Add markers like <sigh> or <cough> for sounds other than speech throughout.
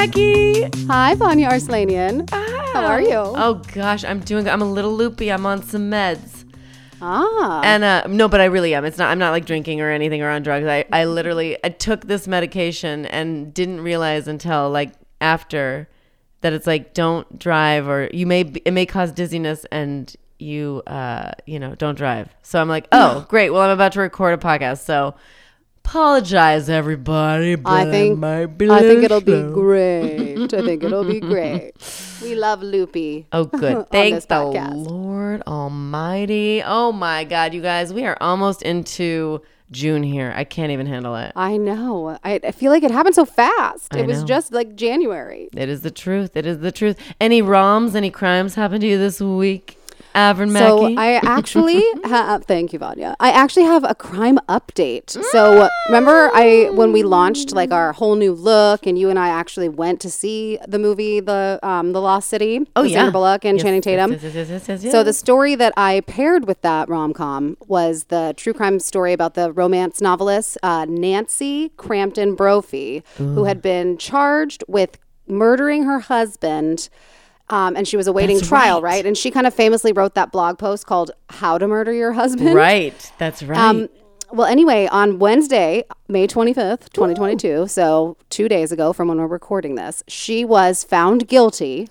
Mackey. Hi, Vanya Arslanian. How are you? Oh gosh, I'm doing. I'm a little loopy. I'm on some meds, Ah. and uh, no, but I really am. It's not. I'm not like drinking or anything or on drugs. I, I literally, I took this medication and didn't realize until like after that it's like don't drive or you may it may cause dizziness and you uh you know don't drive. So I'm like, oh <laughs> great. Well, I'm about to record a podcast, so apologize everybody. But I think be I think it'll be great. I think it'll be <laughs> great. We love Loopy. Oh, good. <laughs> on Thank the podcast. Lord Almighty. Oh my God, you guys, we are almost into June here. I can't even handle it. I know. I, I feel like it happened so fast. I it was know. just like January. It is the truth. It is the truth. Any ROMs, any crimes happened to you this week? Avern So I actually <laughs> have. Thank you, Vanya. I actually have a crime update. So remember, I when we launched like our whole new look, and you and I actually went to see the movie, the um, the Lost City. oh, with yeah. Sandra Bullock and Yes, Channing Tatum. yes, yes, yes, yes, yes. So the story that I paired with that rom com was the true crime story about the romance novelist uh, Nancy Crampton Brophy, who had been charged with murdering her husband. Um, and she was awaiting That's trial, right. right. And she kind of famously wrote that blog post called "How to Murder Your Husband." Right. That's right. Um, well, anyway, on Wednesday, May 25th, 2022, so two days ago from when we're recording this, she was found guilty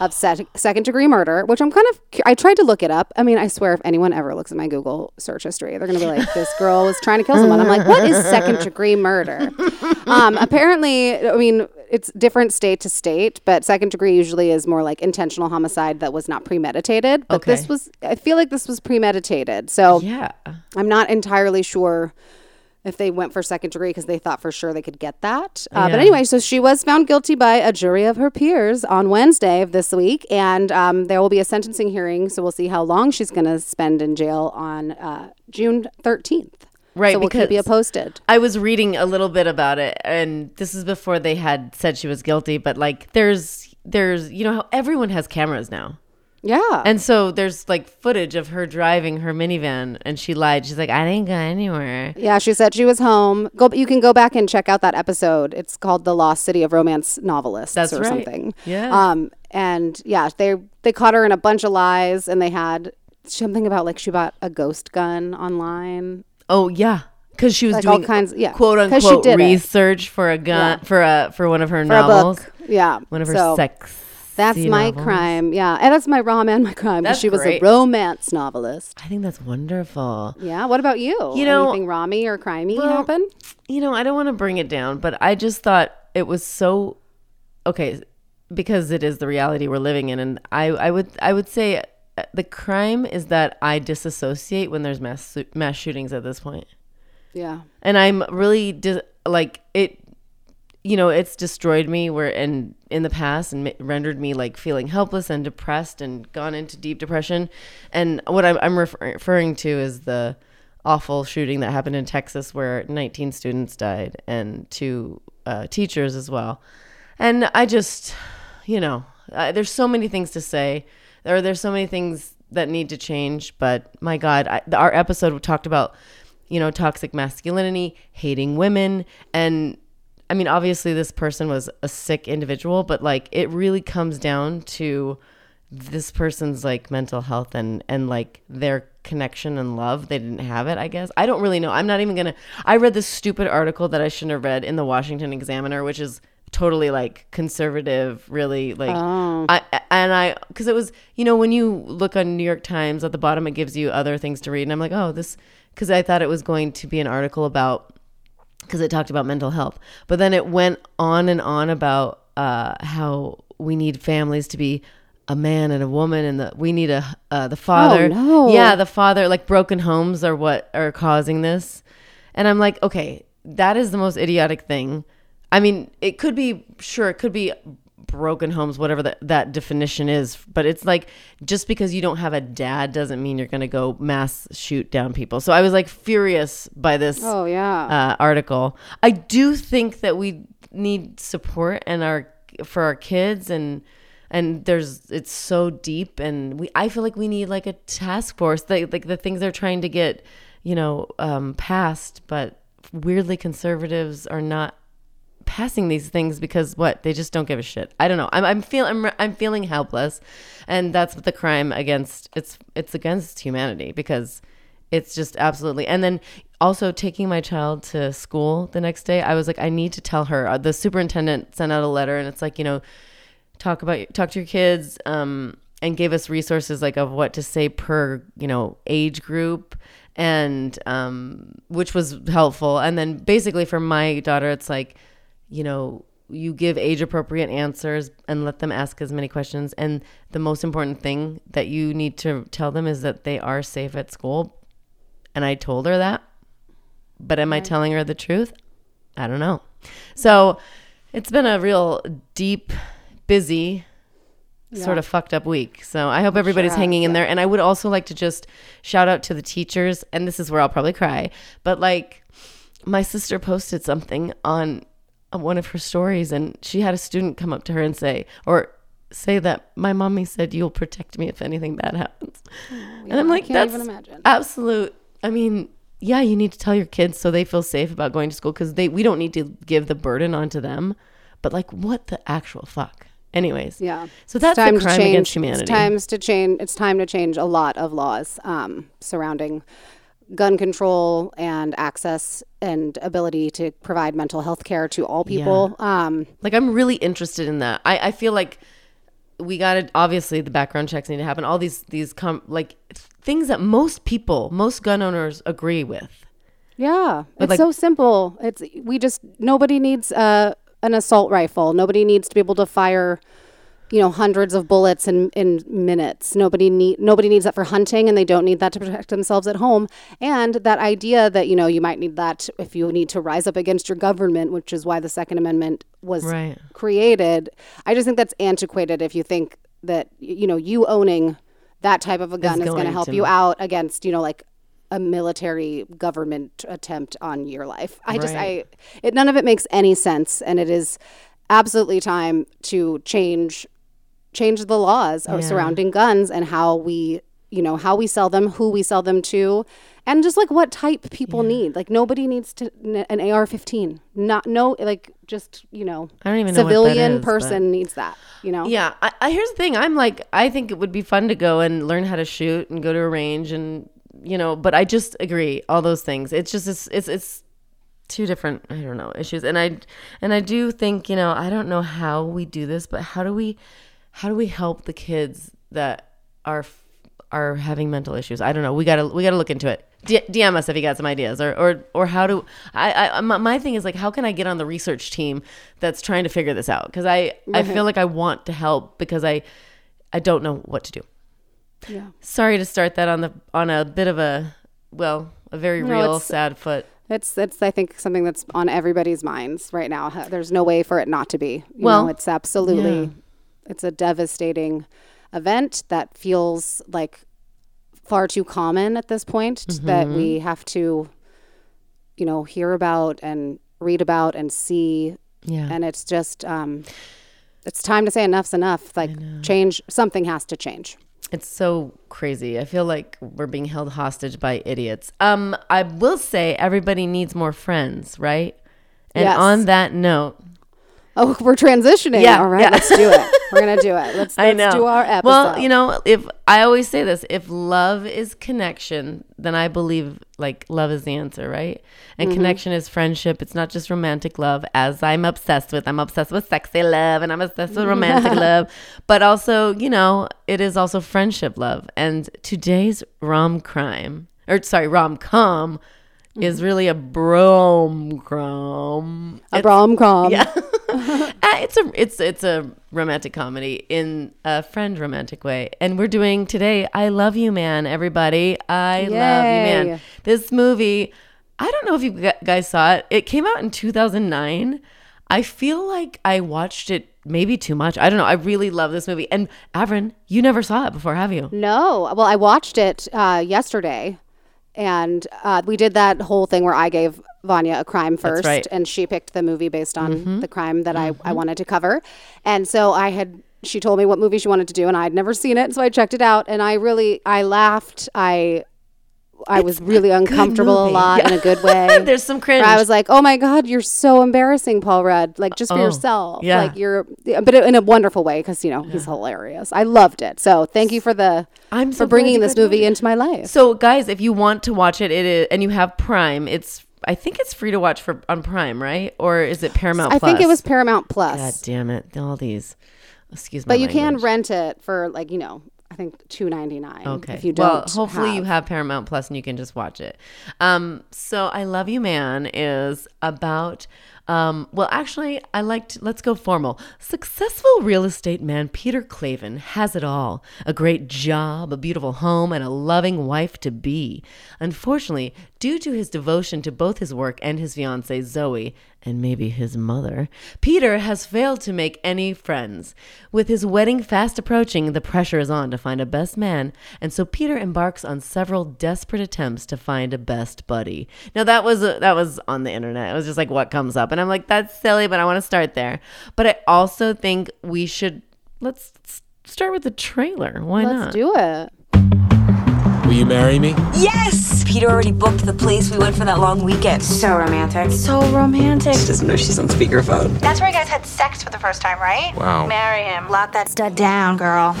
of se- second degree murder, which I'm kind of, I tried to look it up. I mean, I swear, if anyone ever looks at my Google search history, they're going to be like, this girl was trying to kill someone. I'm like, what is second degree murder? <laughs> Um, apparently, I mean, it's different state to state, but second degree usually is more like intentional homicide that was not premeditated. But this was, I feel like this was premeditated. So, yeah. I'm not entirely sure if they went for second degree because they thought for sure they could get that. Uh, But anyway, so she was found guilty by a jury of her peers on Wednesday of this week, and um, there will be a sentencing hearing. So we'll see how long she's going to spend in jail on uh, June 13th. Right, So we'll keep you posted. I was reading a little bit about it, and this is before they had said she was guilty. But like, there's, there's, you know how everyone has cameras now. Yeah. And so there's like footage of her driving her minivan and she lied. She's like, I didn't go anywhere. yeah, she said she was home. Go, you can go back and check out that episode. It's called "The Lost City of Romance Novelists" That's or right. something. Yeah. Um, and yeah, they they caught her in a bunch of lies, and they had something about like she bought a ghost gun online. Oh yeah. Cause she was Like all doing kinds- yeah. quote unquote did it. research for a gun Yeah. for a for one of her for a novels. book. Yeah, One of her So sex. That's my crime. Yeah, and that's my rom and my crime. That's she was great. a romance novelist. I think that's wonderful. Yeah. What about you? You know- anything rommy or crimey Well, happen? You know, I don't want to bring it down, but I just thought it was so okay because it is the reality we're living in, and I I would I would say uh, the crime is that I disassociate when there's mass mass shootings at this point. Yeah. and I'm really dis- like it. You know, it's destroyed me where and in the past and rendered me like feeling helpless and depressed and gone into deep depression. And what I'm, I'm refer- referring to is the awful shooting that happened in Texas where 19 students died and two uh, teachers as well. And I just, you know, there's so many things to say. There, there's so many things that need to change. But my God, I, our episode talked about, you know, toxic masculinity, hating women, and I mean, obviously, this person was a sick individual, but like, it really comes down to this person's like mental health and and like their connection and love. They didn't have it i guess. I don't really know. I'm not even gonna i read this stupid article that i shouldn't have read in the washington examiner which is totally like conservative really like oh. i and i because it was you know when you look on new york times at the bottom it gives you other things to read and i'm like oh this because i thought it was going to be an article about because it talked about mental health. But then it went on and on about uh, how we need families to be a man and a woman, and the we need a uh, the father. Oh, no. Yeah, the father. Like broken homes are what are causing this. And I'm like, okay, that is the most idiotic thing. I mean, it could be sure, it could be broken homes, whatever that, that definition is. But it's like just because you don't have a dad doesn't mean you're going to go mass shoot down people. So I was like furious by this Oh yeah. uh, article. I do think that we need support and our for our kids and and there's it's so deep and we I feel like we need like a task force like like the things they're trying to get you know um, passed, but weirdly conservatives are not passing these things because what they just don't give a shit. I don't know. I'm I'm feel I'm I'm feeling helpless, and that's the crime against it's it's against humanity because it's just absolutely. And then also taking my child to school the next day, I was like, I need to tell her. Uh, The superintendent sent out a letter, and it's like you know, talk about talk to your kids. Um, and gave us resources like of what to say per you know age group and um which was helpful and then basically for my daughter it's like you know, you give age appropriate answers and let them ask as many questions. And the most important thing that you need to tell them is that they are safe at school. And I told her that. But am I telling her the truth? I don't know. So it's been a real deep, busy, sort of fucked up week. So I hope everybody's has, hanging in there. And I would also like to just shout out to the teachers. And this is where I'll probably cry. But like, my sister posted something on one of her stories and she had a student come up to her and say or say that my mommy said you'll protect me if anything bad happens and i'm like that's absolute i mean yeah you need to tell your kids so they feel safe about going to school because they we don't need to give the burden onto them but like what the actual fuck anyways Yeah. so that's time the crime to change. against humanity It's times to change. It's time to change a lot of laws um, surrounding gun control and access and ability to provide mental health care to all people. Um, Like I'm really interested in that. I, I feel like we got to obviously the background checks need to happen. All these these com- like things that most people, most gun owners agree with. yeah, it's like- so simple. It's we just nobody needs uh, an assault rifle. Nobody needs to be able to fire. You know, hundreds of bullets in, in minutes. Nobody need nobody needs that for hunting, and they don't need that to protect themselves at home. And that idea that you know you might need that if you need to rise up against your government, which is why the Second Amendment was Right. created. I just think that's antiquated. If you think that you know you owning that type of a gun is going to help you out against you know like a military government attempt on your life. I just I it none of it makes any sense, and it is absolutely time to change change the laws or surrounding guns and how we you know how we sell them who we sell them to and just like what type people need like nobody needs to n- an ar-15 not no like just you know I don't even know civilian but- person needs that you know Yeah, I, I here's the thing. I'm like, I think it would be fun to go and learn how to shoot and go to a range and you know. But I just agree, all those things. It's just it's it's, it's two different I don't know issues, and I and I do think you know I don't know how we do this, but how do we how do we help the kids that are are having mental issues? I don't know. We gotta we gotta look into it. D- DM us if you got some ideas, or or or how do I? I my, my thing is like, how can I get on the research team that's trying to figure this out? Because I I feel like I want to help because I I don't know what to do. Yeah. Sorry to start that on the on a bit of a well a very No, real sad foot. It's it's I think something that's on everybody's minds right now. There's no way for it not to be. You Well, know, it's absolutely yeah. It's a devastating event that feels like far too common at this point that Mm-hmm. we have to you know hear about and read about and see Yeah. and it's just um it's time to say enough's enough like change something has to change It's so crazy. I feel like we're being held hostage by idiots. Um, I will say everybody needs more friends, right? And Yes. on that note, oh we're transitioning Yeah, all right yeah. let's do it <laughs> we're gonna do it let's, <laughs> I let's know. do our episode Well, you know, if I always say this, if love is connection, then I believe like love is the answer, right? And Mm-hmm. connection is friendship. It's not just romantic love, as I'm obsessed with. I'm obsessed with sexy love and I'm obsessed with romantic <laughs> love. But also, you know, it is also friendship love. And today's rom crime, or sorry, rom com, is really a brom com. a brom com <laughs> Yeah. <laughs> Uh, it's a it's it's a romantic comedy in a friend romantic way. And we're doing today I Love You Man, everybody. I love you man. This movie, I don't know if you guys saw it. It came out in 2009. I feel like I watched it maybe too much. I don't know. I really love this movie. And Avron, you never saw it before, have you? No. Well, I watched it uh, yesterday, and uh, we did that whole thing where I gave Vanya a crime first, right. Mm-hmm. and she picked the movie based on the crime that I, I wanted to cover. And so I had. She told me what movie she wanted to do, and I had never seen it, so I checked it out, and I really I laughed. I I was really uncomfortable a lot Yeah. in a good way. <laughs> There's some cringe. I was like, "Oh my god, you're so embarrassing, Paul Rudd! Like just for Oh, yourself. yeah. Like you're, but in a wonderful way because you know he's hilarious. I loved it. So thank you for the I'm so for glad bringing this movie into my life. So, guys, if you want to watch it, it is, and you have Prime, it's I think it's free to watch for on Prime, right? Or is it Paramount? I think it was Paramount Plus, God damn it! All these. Excuse me. but you can rent it for like you know I think two ninety nine. Okay. If you don't, well, hopefully you have- have Paramount Plus and you can just watch it. Um, so I Love You Man is about um, well, actually, I liked. Let's go formal. Successful real estate man Peter Klaven has it all: a great job, a beautiful home, and a loving wife to be. Unfortunately, due to his devotion to both his work and his fiancee Zoe, and maybe his mother, Peter has failed to make any friends. With his wedding fast approaching, the pressure is on to find a best man, and so Peter embarks on several desperate attempts to find a best buddy. Now that was uh, that was on the internet. It was just like what comes up, and I'm like, that's silly, but I want to start there. But I also think we should let's start with the trailer. Why Let's not? do it. Will you marry me? Yes! Peter already booked the place we went for that long weekend. So romantic. So romantic. She doesn't know she's on speakerphone. That's where you guys had sex for the first time, right? Wow. Marry him. Lock that stud down, girl.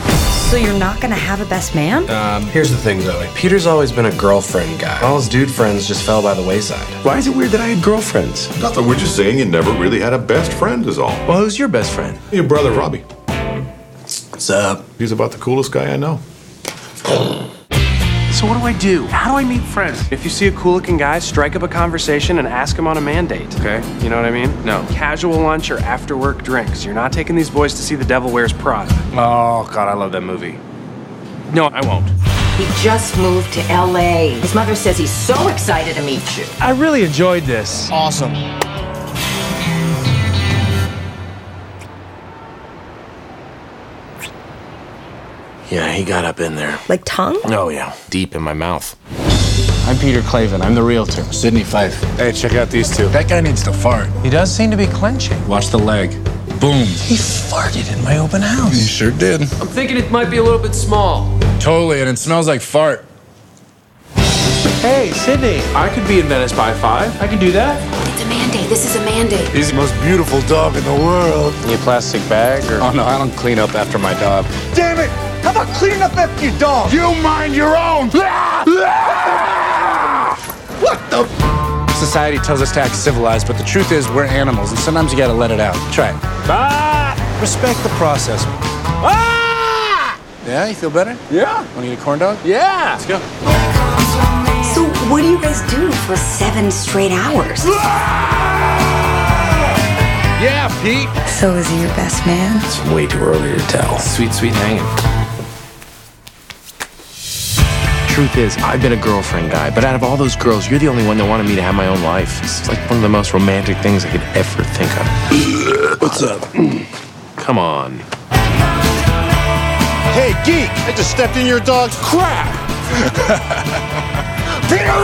So you're not gonna have a best man? Um, here's the thing, Zoe. Peter's always been a girlfriend guy. All his dude friends just fell by the wayside. Why is it weird that I had girlfriends? Nothing. We're just saying you never really had a best friend, is all. Well, who's your best friend? Your brother, Robbie. What's up? He's about the coolest guy I know. So what do I do? How do I meet friends? If you see a cool-looking guy, strike up a conversation and ask him on a mandate. Okay, you know what I mean? No. Casual lunch or after-work drinks. You're not taking these boys to see The Devil Wears Prada. Oh God, I love that movie. No, I won't. He just moved to LA. His mother says he's so excited to meet you. I really enjoyed this. Awesome. Yeah, he got up in there. Like tongue? Oh, yeah. Deep in my mouth. I'm Peter Klaven. I'm the realtor. Sydney Fife. Hey, check out these two. That guy needs to fart. He does seem to be clenching. Watch the leg. Boom. He farted in my open house. He sure did. I'm thinking it might be a little bit small. Totally, and it smells like fart. Hey, Sydney. I could be in Venice by five. I could do that. It's a mandate. This is a mandate. He's the most beautiful dog in the world. Need a plastic bag or? Oh no, I don't clean up after my dog. Damn it! How about cleaning up after your dog? You mind your own. what the? Society tells us to act civilized, but the truth is we're animals, and sometimes you gotta let it out. Try it. Ah! Respect the process. Ah! Yeah, you feel better? Yeah. Want to eat a corn dog? Yeah. Let's go. So what do you guys do for seven straight hours? Yeah, Pete. So is he your best man? It's way too early to tell. Sweet, sweet hanging. Truth is, I've been a girlfriend guy, but out of all those girls, you're the only one that wanted me to have my own life. It's like one of the most romantic things I could ever think of. What's up? Come on. Hey, geek! I just stepped in your dog's crap! Peter,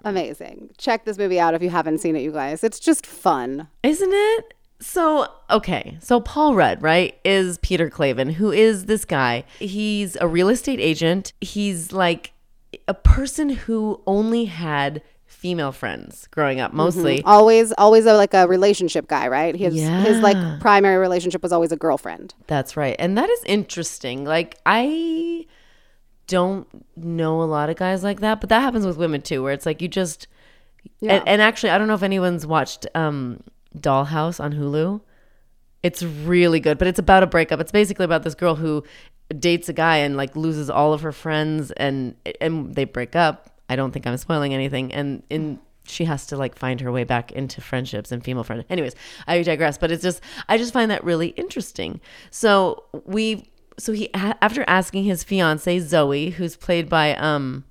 <laughs> Amazing. Check this movie out if you haven't seen it, you guys. It's just fun. Isn't it? So, okay. So, Paul Rudd, right, is Peter Klaven, who is this guy. He's a real estate agent. He's like a person who only had female friends growing up, mostly. Mhm. Always, always a, like a relationship guy, right? His, his like primary relationship was always a girlfriend. That's right. And that is interesting. Like, I don't know a lot of guys like that, but that happens with women too, where it's like you just. Yeah. And, and actually, I don't know if anyone's watched um, Dollhouse on Hulu. It's really good, but it's about a breakup. It's basically about this girl who dates a guy and like loses all of her friends, and and they break up. I don't think I'm spoiling anything, and in she has to like find her way back into friendships and female friends. Anyways, I digress, but it's just I just find that really interesting. So we so he after asking his fiance Zoe, who's played by um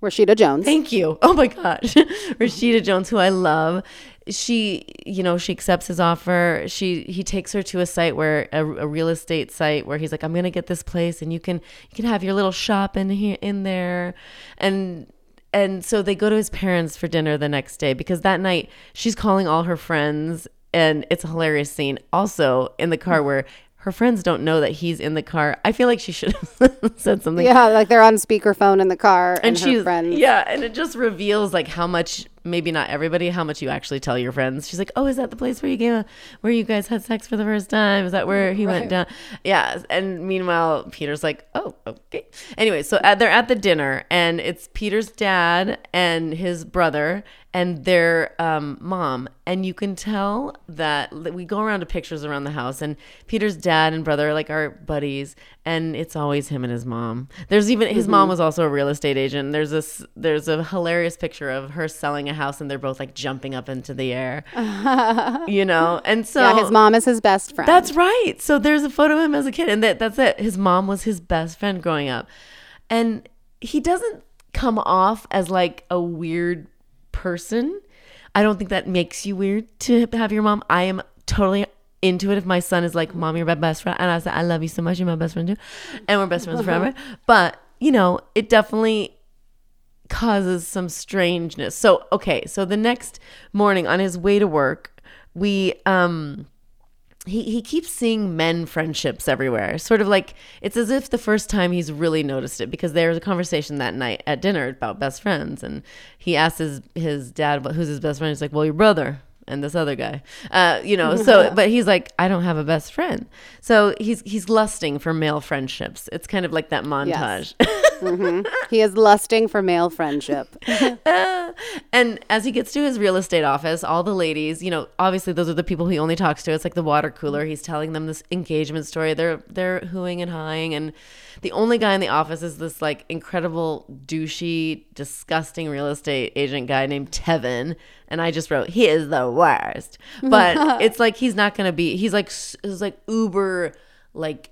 Rashida Jones. Thank you. Oh my gosh. <laughs> Rashida Jones, who I love. She, you know, she accepts his offer. She he takes her to a site where a, a real estate site where he's like, I'm gonna get this place and you can you can have your little shop in here in there. And and so they go to his parents for dinner the next day because that night she's calling all her friends and it's a hilarious scene. Also in the car where her friends don't know that he's in the car. I feel like she should have <laughs> said something Yeah, like they're on speakerphone in the car, and, and she's friends. yeah and it just reveals like how much maybe not everybody how much you actually tell your friends. She's like oh is that the place where you gave a, where you guys had sex for the first time? Is that where he went down? Yeah and meanwhile peter's like oh okay. Anyway so at, they're at the dinner and it's peter's dad and his brother and their um, mom and you can tell that we go around to pictures around the house and peter's dad and brother are like our buddies and it's always him and his mom there's even his mom Mhm. was also a real estate agent there's this there's a hilarious picture of her selling a house and they're both like jumping up into the air <laughs> you know and so yeah, his mom is his best friend. that's right. So there's a photo of him as a kid, and that, that's it. His mom was his best friend growing up. And he doesn't come off as like a weird person. I don't think that makes you weird to have your mom. I am totally into it if my son is like, Mom, you're my best friend. And I said, I love you so much. You're my best friend too. And we're best friends <laughs> forever. But, you know, it definitely causes some strangeness. So, okay, so the next morning on his way to work, we um he he keeps seeing men friendships everywhere. Sort of like it's as if the first time he's really noticed it because there was a conversation that night at dinner about best friends and he asked his his dad who's his best friend. He's like, "Well, your brother." And this other guy, uh, you know, so <laughs> but he's like, I don't have a best friend, so he's he's lusting for male friendships. It's kind of like that montage. Mhm. <laughs> He is lusting for male friendship. <laughs> and as he gets to his real estate office, all the ladies, you know, obviously those are the people he only talks to. It's like the water cooler. He's telling them this engagement story. They're they're hooing and hawing, and the only guy in the office is this like incredible douchey, disgusting real estate agent guy named Tevin. And I just wrote, he is the worst. But <laughs> it's like he's not gonna be. He's like he's like uber like.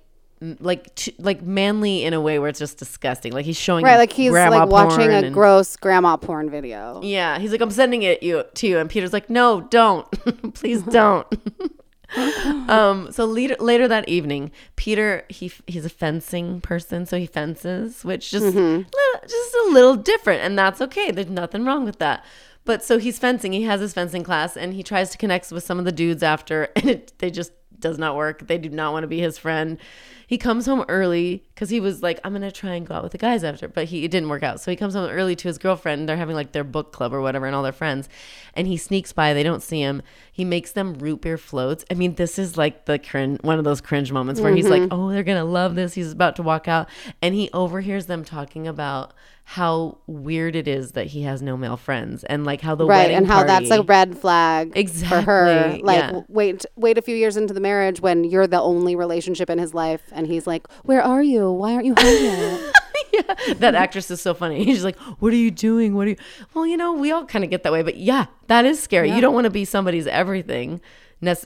Like t- like manly in a way where it's just disgusting. Like he's showing right, like he's like watching a and- gross grandma porn video. yeah, he's like, I'm sending it you to you, and Peter's like, No, don't, <laughs> please <laughs> don't. um, so later later that evening, Peter he he's a fencing person, so he fences, which just Mhm. li- just a little different, and that's okay. There's nothing wrong with that. But so he's fencing. He has his fencing class, and he tries to connect with some of the dudes after, <laughs> and it they just does not work. They do not want to be his friend. He comes home early because he was like, I'm gonna try and go out with the guys after, but he it didn't work out. So he comes home early to his girlfriend. They're having like their book club or whatever, and all their friends. And he sneaks by. They don't see him. He makes them root beer floats. I mean, this is like the cringe, one of those cringe moments where he's like, Mhm. oh, they're gonna love this. He's about to walk out, and he overhears them talking about how weird it is that he has no male friends, and like how the right, wedding and how that's a red flag exactly, for her. Like, yeah. wait, wait a few years into the marriage when you're the only relationship in his life, and he's like, "Where are you? Why aren't you home yet?" <laughs> that actress is so funny. <laughs> She's like, "What are you doing? What are you?" Well, you know, we all kind of get that way, but yeah, that is scary. Yeah. You don't want to be somebody's everything,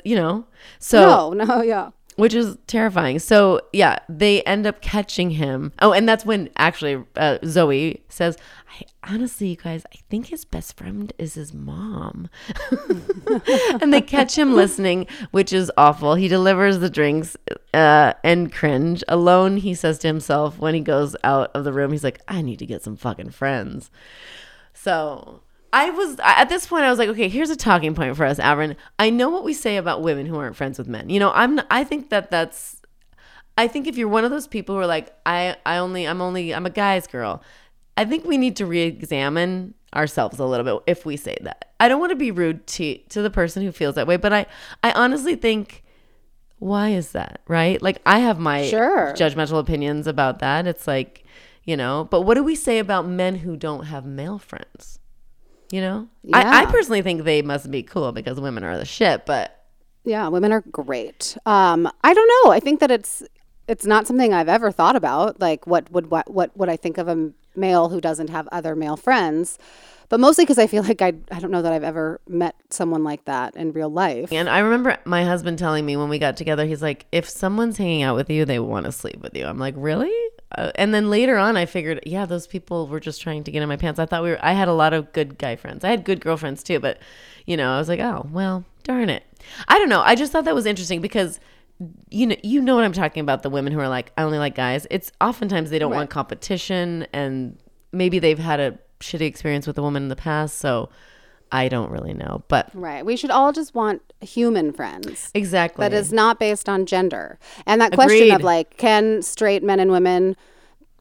you know. So no, no, yeah. Which is terrifying. So yeah, they end up catching him. Oh, and that's when actually uh, Zoe says, "I honestly, you guys, I think his best friend is his mom." <laughs> and they catch him listening, which is awful. He delivers the drinks uh, and cringe. Alone, he says to himself when he goes out of the room, he's like, "I need to get some fucking friends." So I was at this point. I was like, okay, here's a talking point for us, Avron. I know what we say about women who aren't friends with men. You know, I'm. I think that that's. I think if you're one of those people who are like, I, I only, I'm only, I'm a guy's girl. I think we need to re-examine ourselves a little bit if we say that. I don't want to be rude to to the person who feels that way, but I, I honestly think. Why is that, right? Like I have my Sure. judgmental opinions about that. It's like, you know, but what do we say about men who don't have male friends? You know, I, I personally think they must be cool because women are the shit. But Yeah, women are great. Um, I don't know. I think that it's it's not something I've ever thought about. Like, what would what what would I think of a male who doesn't have other male friends? But mostly because I feel like I I don't know that I've ever met someone like that in real life. and I remember my husband telling me when we got together, he's like, if someone's hanging out with you, they want to sleep with you. I'm like, really? Uh, and then later on, I figured, yeah, those people were just trying to get in my pants. I thought we were. I had a lot of good guy friends. I had good girlfriends too, but you know, I was like, oh well, darn it. I don't know. I just thought that was interesting because you know you know what I'm talking about the women who are like I only like guys it's oftentimes they don't Right. want competition and maybe they've had a shitty experience with a woman in the past so I don't really know but Right. We should all just want human friends. exactly That is not based on gender. And that question of like, can straight men and women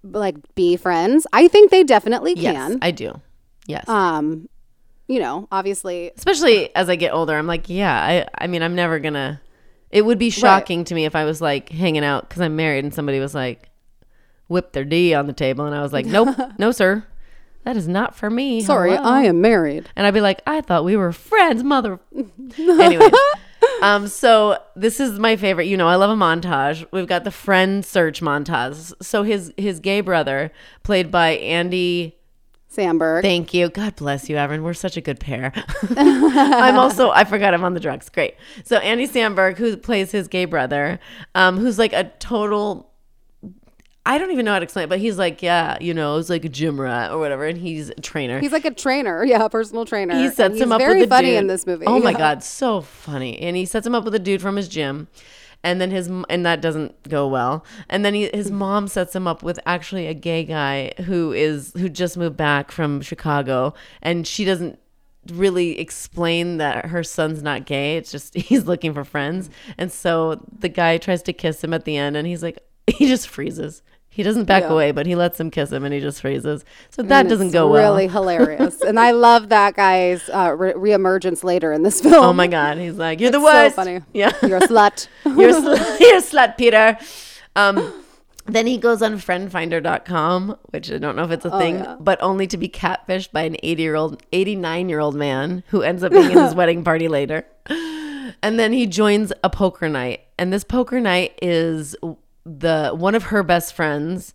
like be friends? I think they definitely yes can. I do yes um, you know, obviously especially as I get older I'm like yeah I I mean I'm never gonna it would be shocking to me if I was like hanging out because I'm married and somebody was like whip their D on the table and I was like nope <laughs> no sir that is not for me Sorry, Hello. I am married. And I'd be like, I thought we were friends, mother. <laughs> Anyways, um, so this is my favorite. You know, I love a montage. We've got the friend search montage. So his his gay brother, played by Andy Samberg. Thank you. God bless you, Evan. We're such a good pair. <laughs> I'm also I forgot I'm on the drugs. Great. So Andy Samberg, who plays his gay brother, um, who's like a total I don't even know how to explain it, but he's like, yeah, you know, it's like a gym rat or whatever, and he's a trainer. He's like a trainer, <laughs> yeah, a personal trainer. He sets he's him up very with a funny dude. in this movie. Oh my Yeah. god, so funny! And he sets him up with a dude from his gym, and then his and that doesn't go well. And then he, his mom sets him up with actually a gay guy who is who just moved back from Chicago, and she doesn't really explain that her son's not gay. It's just <laughs> he's looking for friends, and so the guy tries to kiss him at the end, and he's like <laughs> he just freezes. He doesn't back Yeah. away, but he lets him kiss him, and he just freezes. So that And doesn't it's go well. Really hilarious, and I love that guy's uh, re- reemergence later in this <laughs> film. Oh my god, he's like, you're the It's so funny. Yeah, You're a slut. <laughs> you're, a slut you're a slut, Peter. Um, then he goes on friendfinder.com, which I don't know if it's a Oh, thing, yeah. but only to be catfished by an 80 year old, 89 year old man who ends up being in his wedding party later. And then he joins a poker night, and this poker night is the one of her best friends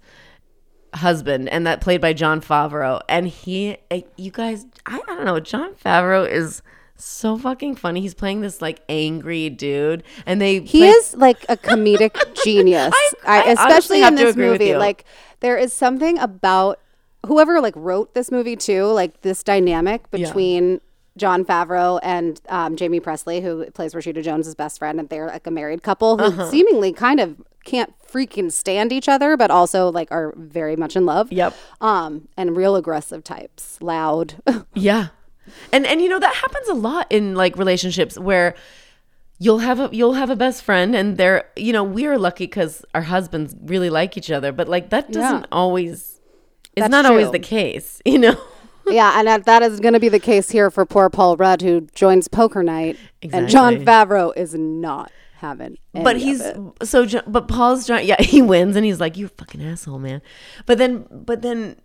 husband and that played by Jon Favreau and he eh, you guys I, I don't know Jon Favreau is so fucking funny he's playing this like angry dude and they He play- is like a comedic <laughs> genius, I, I honestly especially in this movie. Like there is something about whoever like wrote this movie too, like this dynamic Yeah. between Jon Favreau and um, Jaime Pressly, who plays Rashida Jones's best friend, and they're like a married couple who Uh-huh. seemingly kind of can't freaking stand each other, but also like are very much in love. Yep. Um, and real aggressive types, loud. <laughs> Yeah. And and you know that happens a lot in like relationships where you'll have a you'll have a best friend and they're you know we're lucky cuz our husbands really like each other but like that doesn't Yeah. always it's That's not always the case, <laughs> you know. yeah, and that, that is going to be the case here for poor Paul Rudd, who joins poker night, and Jon Favreau is not Any but he's so but Paul's trying yeah <laughs> he wins and he's like you fucking asshole man. But then but then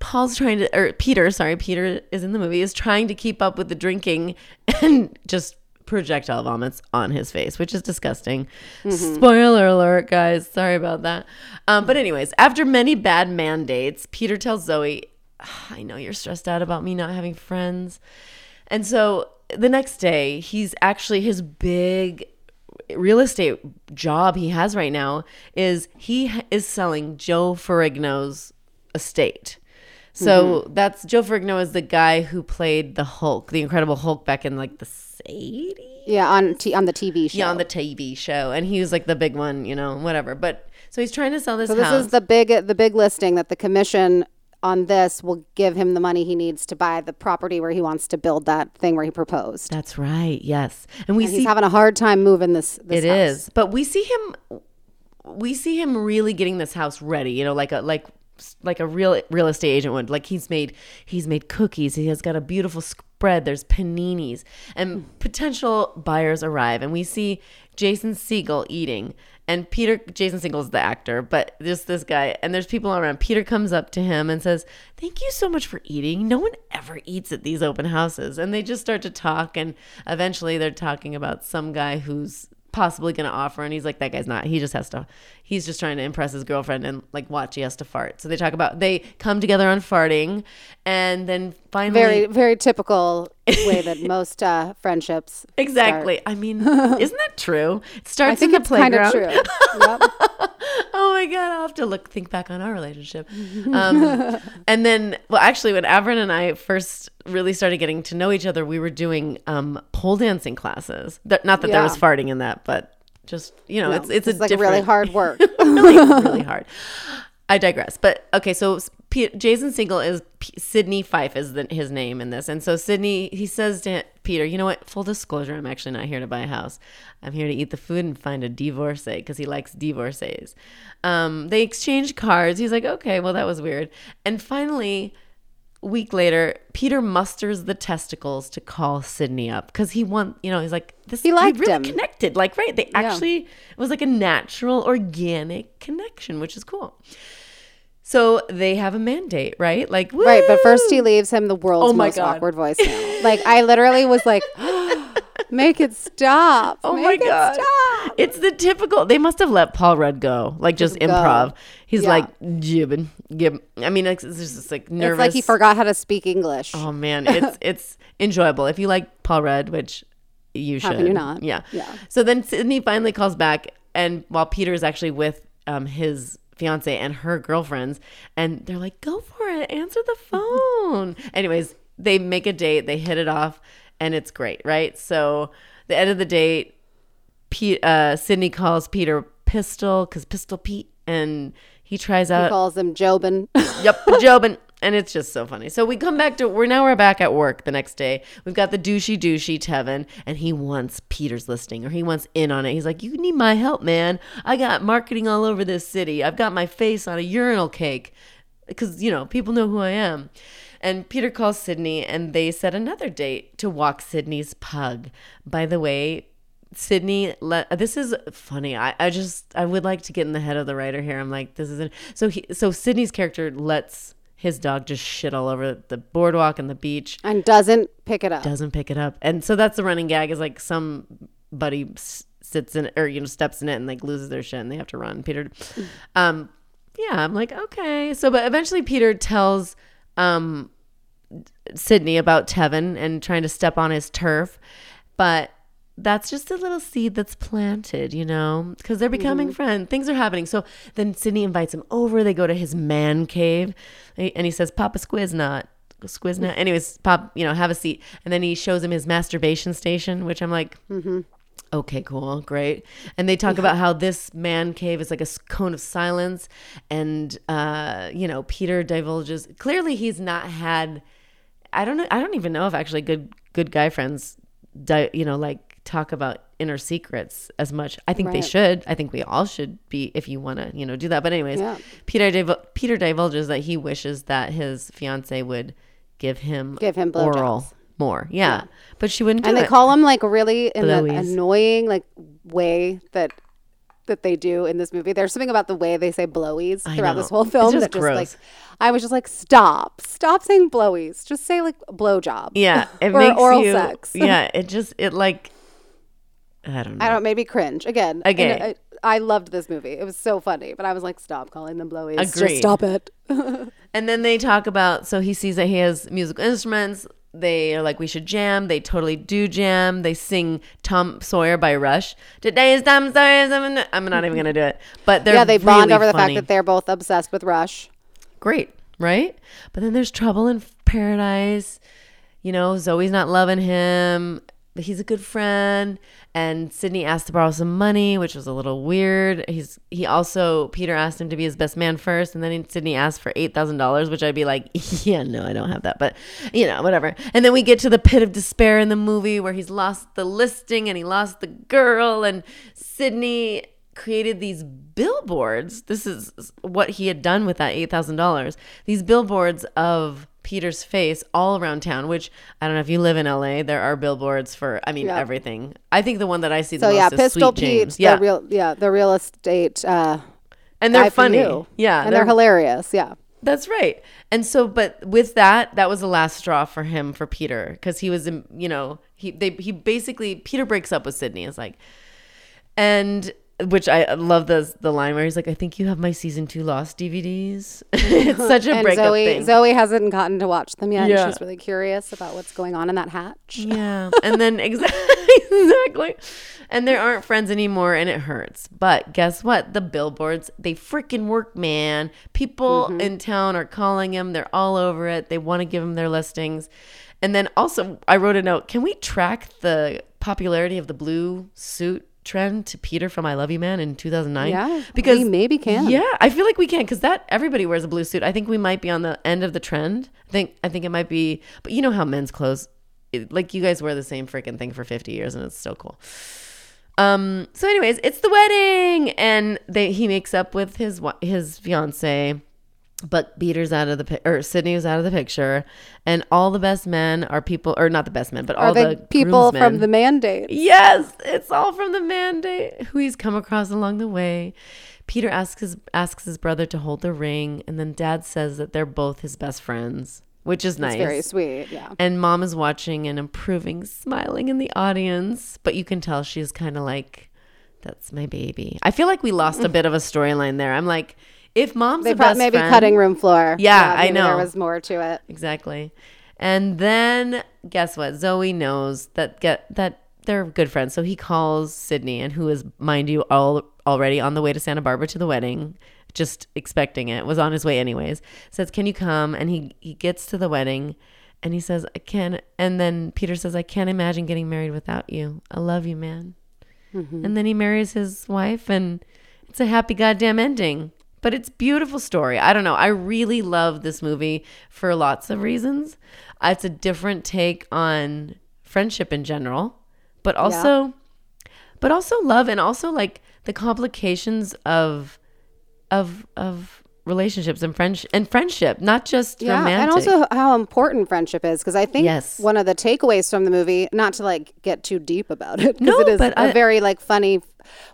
Paul's trying to or Peter sorry Peter is in the movie is trying to keep up with the drinking <laughs> and just projectile vomits on his face which is disgusting. Mhm. spoiler alert guys. Sorry about that. Um, but anyways after many bad mandates Peter tells Zoe I know you're stressed out about me not having friends. And so the next day, he's actually his big real estate job he has right now is he is selling Joe Ferrigno's estate. So Mm-hmm. that's Joe Ferrigno is the guy who played the Hulk, the Incredible Hulk, back in like the 80s. Yeah, on t- on the TV show. Yeah, on the TV show, and he was like the big one, you know, whatever. But so he's trying to sell this so this house. is the big the big listing that the commission on this will give him the money he needs to buy the property where he wants to build that thing where he proposed. That's right. Yes, and we And see he's having a hard time moving this. this It house. is, but we see him. We see him really getting this house ready. You know, like a like like a real real estate agent would. Like he's made he's made cookies. He has got a beautiful spread. There's paninis, and hmm. potential buyers arrive, and we see Jason Segel eating. And Peter, Jason Segel's the actor, but there's this guy, and there's people around. Peter comes up to him and says, Thank you so much for eating. No one ever eats at these open houses. And they just start to talk, and eventually they're talking about some guy who's possibly going to offer and he's like that guy's not he just has to he's just trying to impress his girlfriend and like watch he has to fart so they talk about they come together on farting and then finally Very very typical way that <laughs> most uh, friendships. exactly start. i mean <laughs> isn't that true it starts I think in the it's kind of playground true. <laughs> Yep. oh my god i'll have to look think back on our relationship um, and then well actually when avron and i first really started getting to know each other we were doing um, pole dancing classes not that there was farting in that but just you know No, it's it's, a like really hard work. <laughs> really really <laughs> hard. I digress but okay so P- jason Segel is P- sydney fife is the, his name in this and so sydney he says to peter you know what? Full disclosure i'm actually not here to buy a house. I'm here to eat the food and find a divorcee because he likes divorcees. Um, they exchange cards. He's like okay well that was weird. And finally week later, Peter musters the testicles to call Sydney up because he want you know he's like this. He liked really him. connected, like right. They actually it was like a natural, organic connection, which is cool. So they have a mandate, right? Like Right, but first he leaves him the world's Oh most God. awkward voicemail. <laughs> like I literally was like, <gasps> "Make it stop! Oh my Make it god! stop!" It's the typical. They must have let Paul Rudd go, like just Just go. improv. He's Yeah. like jibbing, gib. I mean, it's, it's just like nervous. It's like he forgot how to speak English. Oh man, <laughs> it's it's enjoyable if you like Paul Rudd, which you should. How can you not? Yeah. Yeah. So then Sydney finally calls back, and while Peter is actually with um, his fiance and her girlfriends, and they're like, "Go for it, answer the <laughs> phone." Anyways, they make a date, they hit it off, and it's great, right? So the end of the date, Pete, uh, Sydney calls Peter Pistol because Pistol Pete, and he tries out. he calls him Jobin. <laughs> Yep, Jobin. And it's just so funny. So we come back to we're now we're back at work the next day. We've got the douchey douchey Tevin, and he wants Peter's listing or he wants in on it. He's like, You need my help, man. I got marketing all over this city. I've got my face on a urinal cake. Because, you know, people know who I am. And Peter calls Sydney and they set another date to walk Sydney's pug. By the way, Sydney let this is funny. I, I just I would like to get in the head of the writer here. I'm like, this isn't so he so Sydney's character lets his dog just shit all over the boardwalk and the beach. and doesn't pick it up. Doesn't pick it up. And so that's the running gag is like somebody sits in or you know steps in it and like loses their shit and they have to run. Peter um yeah, I'm like, okay. So but eventually Peter tells um Sydney about Tevin and trying to step on his turf. But that's just a little seed that's planted, you know, because they're becoming Mhm. friends. Things are happening. So then Sydney invites him over. They go to his man cave and he says, Papa Squiznot. Squiznot. Anyways, Pop, you know, have a seat. And then he shows him his masturbation station, which I'm like, mm-hmm. okay, cool, great. And they talk about how this man cave is like a cone of silence. And, uh, you know, Peter divulges, clearly he's not had, I don't know, I don't even know if actually good, good guy friends, di- you know, like talk about inner secrets as much. I think they should. I think we all should be if you want to, you know, do that. But anyways, Yeah. Peter divul- Peter divulges that he wishes that his fiance would give him Give him oral more. Yeah. But she wouldn't do and they it. call him like really in an Blowies. annoying like way that that they do in this movie. There's something about the way they say blowies throughout this whole film just that just like I was just like stop, stop saying blowies. Just say like blowjob. Yeah, it <laughs> or makes oral you. sex. Yeah, <laughs> it just it like I don't know. I don't maybe cringe again. Again. I, uh, I loved this movie. It was so funny, but I was like, stop calling them blowies. Agreed. Just stop it. <laughs> And then they talk about so he sees that he has musical instruments. they are like, we should jam. They totally do jam. They sing Tom Sawyer by Rush. Today's Tom Sawyer. I'm not even gonna do it, but they're yeah, they bond really over the funny. fact that they're both obsessed with Rush. great, right? But then there's trouble in paradise. You know, Zoe's not loving him, but he's a good friend. And Sydney asked to borrow some money, which was a little weird. He's he also Peter asked him to be his best man first, and then he- Sydney asked for eight thousand dollars, which I'd be like, <laughs> yeah, no, I don't have that, but you know, whatever. And then we get to the pit of despair in the movie where he's lost the listing and he lost the girl, and Sydney created these billboards. This is what he had done with that $8,000. These billboards of Peter's face all around town, which I don't know if you live in LA, there are billboards for, I mean, everything. I think the one that I see the So most yeah, is Pistol Sweet Pete, James. Yeah. the real yeah, the real estate uh and they're funny. Yeah. And they're, hilarious. Yeah. That's right. And so, but with that, that was the last straw for him, for Peter, because he was, you know, he they he basically Peter breaks up with Sydney. Is like, and which I love the the line where he's like, "I think you have my season two Lost DVDs." <laughs> it's such a and breakup Zoe thing. Zoe hasn't gotten to watch them yet. Yeah. And she's really curious about what's going on in that hatch. Yeah. And then <laughs> exactly <laughs> exactly. And they aren't friends anymore and it hurts. But guess what? The billboards, they freaking work, man. People Mm-hmm. in town are calling him. They're all over it. They want to give him their listings. And then also I wrote a note, can we track the popularity of the blue suit trend to Peter from I Love You Man in 2009? Yeah, Because we maybe can. Yeah, I feel like we can cuz that everybody wears a blue suit. I think we might be on the end of the trend. I think I think it might be but you know how men's clothes it- like you guys wear the same freaking thing for 50 years and it's so cool. Um so anyways, it's the wedding and they he makes up with his his fiance but Peter's out of the or Sydney was out of the picture and all the best men are people or not the best men but all Are the people groomsmen. from the mandate? Yes, it's all from the mandate who he's come across along the way. Peter asks his asks his brother to hold the ring, and then Dad says that they're both his best friends, which is nice. It's very sweet. Yeah. And Mom is watching and approving, smiling in the audience, but you can tell she's kind of like, "That's my baby." I feel like we lost a <laughs> bit of a storyline there. I'm like, if Mom's They the maybe friend- cutting room floor. Yeah, I maybe know. There was more to it. Exactly. And then guess what? Zoe knows that get that they're good friends. So he calls Sydney and who is mind you all already on the way to Santa Barbara to the wedding, just expecting it, was on his way anyways. Says, "Can you come?" And he he gets to the wedding and he says, "I can't." And then Peter says, "I can't imagine getting married without you. I love you, man." Mhm. And then he marries his wife and it's a happy goddamn ending. But it's beautiful story. I don't know. I really love this movie for lots of reasons. Uh, It's a different take on friendship in general, but also but also love and also like the complications of of of relationships and friendship and friendship, not just Yeah, romantic. and also how important friendship is because I think Yes. one of the takeaways from the movie, not to like get too deep about it, because No, it is but a I- very like funny.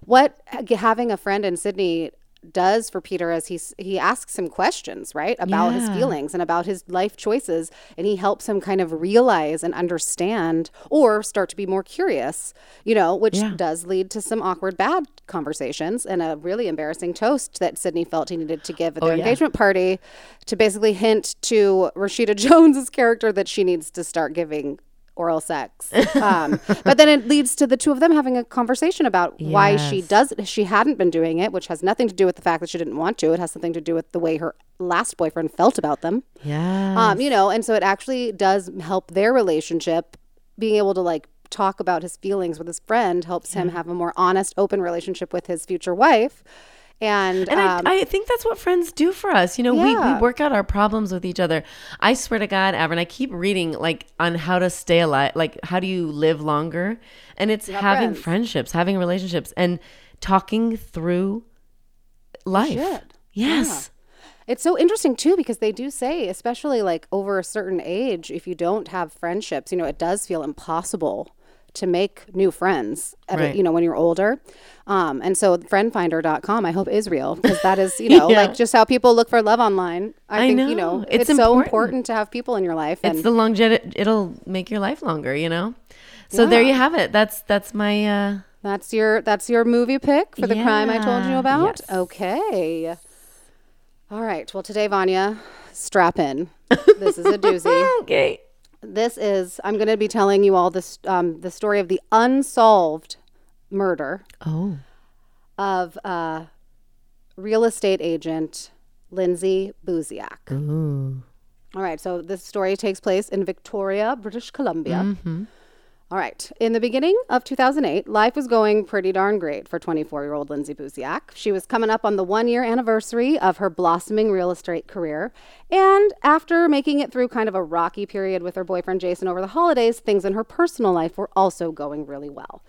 What having a friend in Sydney does for Peter as he he asks him questions right about his feelings and about his life choices, and he helps him kind of realize and understand or start to be more curious. You know, which Yeah. does lead to some awkward bad conversations and a really embarrassing toast that Sydney felt he needed to give at Oh, their yeah. engagement party to basically hint to Rashida <laughs> Jones's character that she needs to start giving oral sex. <laughs> Um, but then it leads to the two of them having a conversation about why she Yes. does she hadn't been doing it, which has nothing to do with the fact that she didn't want to. It has something to do with the way her last boyfriend felt about them. yeah. Um, you know, and so it actually does help their relationship being able to like talk about his feelings with his friend helps him have a more honest, open relationship with his future wife. And, And um, I, I think that's what friends do for us. You know, we, Yeah. we work out our problems with each other. I swear to God, Avern, I keep reading like on how to stay alive, like how do you live longer? And it's having friends. friendships, having relationships, and talking through life. should. Yes. It's so interesting too because they do say, especially like over a certain age, if you don't have friendships, you know, it does feel impossible to make new friends at a, you know when you're older. Um, and so friendfinder.com I hope is real because that is, you <laughs> know, Yeah. like just how people look for love online. I, I think, you know. know, It's it's, so important. important to have people in your life It's the longevity. It'll make your life longer. You know. So there you have it. That's that's my. uh that's your that's your movie pick for the crime I told you about. Yes. Okay. All right. Well, today Vanya, strap in. This is a doozy. <laughs> Okay. This is I'm going to be telling you all this um, the story of the unsolved murder Oh. of uh, real estate agent Lindsay Buziak. Ooh. All right, so this story takes place in Victoria, British Columbia. Mhm. All right. In the beginning of 2008, life was going pretty darn great for 24 year old Lindsay Buziak. She was coming up on the one year anniversary of her blossoming real estate career. And after making it through kind of a rocky period with her boyfriend Jason over the holidays, things in her personal life were also going really well.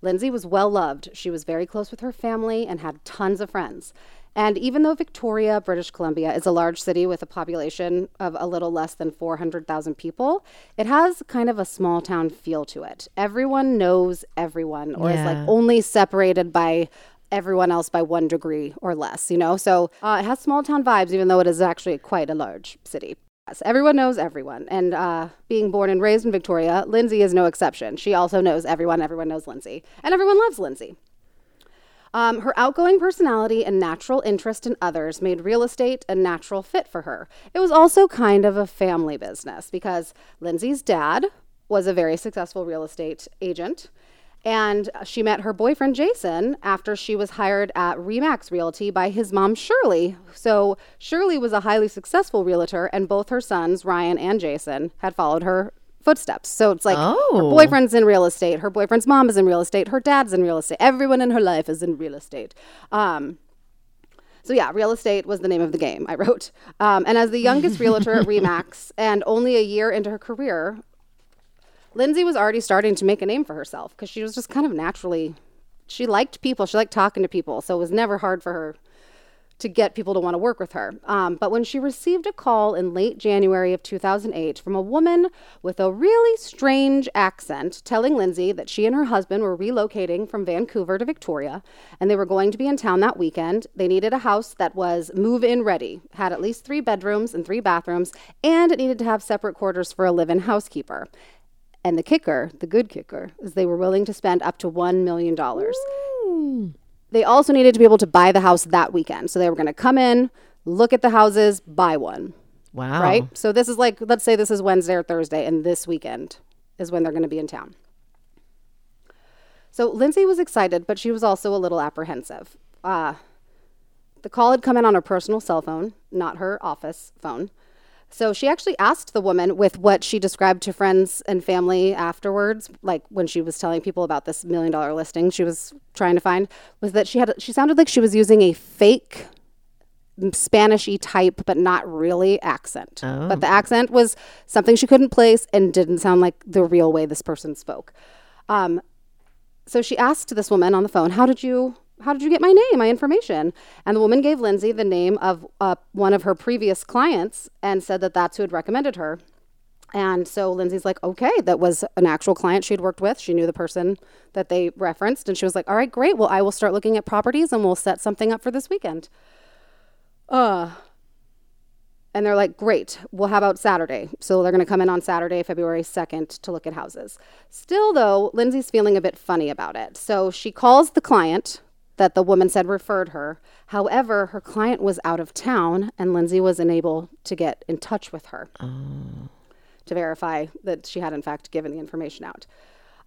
Lindsay was well loved. She was very close with her family and had tons of friends. And even though Victoria, British Columbia, is a large city with a population of a little less than 400,000 people, it has kind of a small town feel to it. Everyone knows everyone, or is like only separated by everyone else by one degree or less, you know? So uh, it has small town vibes, even though it is actually quite a large city. Yes, everyone knows everyone. And uh, being born and raised in Victoria, Lindsay is no exception. She also knows everyone. Everyone knows Lindsay. And everyone loves Lindsay. Um, her outgoing personality and natural interest in others made real estate a natural fit for her. It was also kind of a family business because Lindsay's dad was a very successful real estate agent. And she met her boyfriend Jason after she was hired at Remax Realty by his mom Shirley. So Shirley was a highly successful realtor, and both her sons, Ryan and Jason, had followed her footsteps. So it's like oh. her boyfriend's in real estate, her boyfriend's mom is in real estate, her dad's in real estate, everyone in her life is in real estate. Um, so yeah, real estate was the name of the game. I wrote, um, and as the youngest realtor at Remax, <laughs> and only a year into her career, Lindsay was already starting to make a name for herself because she was just kind of naturally. She liked people. She liked talking to people, so it was never hard for her to get people to want to work with her. Um, but when she received a call in late January of 2008 from a woman with a really strange accent telling Lindsay that she and her husband were relocating from Vancouver to Victoria and they were going to be in town that weekend, they needed a house that was move in ready, had at least three bedrooms and three bathrooms, and it needed to have separate quarters for a live in housekeeper. And the kicker, the good kicker, is they were willing to spend up to $1 million. They also needed to be able to buy the house that weekend. So they were going to come in, look at the houses, buy one. Wow. Right? So this is like, let's say this is Wednesday or Thursday, and this weekend is when they're going to be in town. So Lindsay was excited, but she was also a little apprehensive. Uh, the call had come in on her personal cell phone, not her office phone. So she actually asked the woman with what she described to friends and family afterwards, like when she was telling people about this million dollar listing she was trying to find, was that she had she sounded like she was using a fake Spanishy type, but not really accent. But the accent was something she couldn't place and didn't sound like the real way this person spoke. Um, so she asked this woman on the phone, "How did you how did you get my name, my information?" And the woman gave Lindsay the name of uh, one of her previous clients and said that that's who had recommended her. And so Lindsay's like, "Okay, that was an actual client she'd worked with. She knew the person that they referenced, and she was like, "All right, great. Well, I will start looking at properties and we'll set something up for this weekend." Uh and they're like, great. Well, how about Saturday? So they're going to come in on Saturday, February 2nd, to look at houses. Still, though, Lindsay's feeling a bit funny about it. So she calls the client that the woman said referred her. However, her client was out of town, and Lindsay was unable to get in touch with her to verify that she had, in fact, given the information out.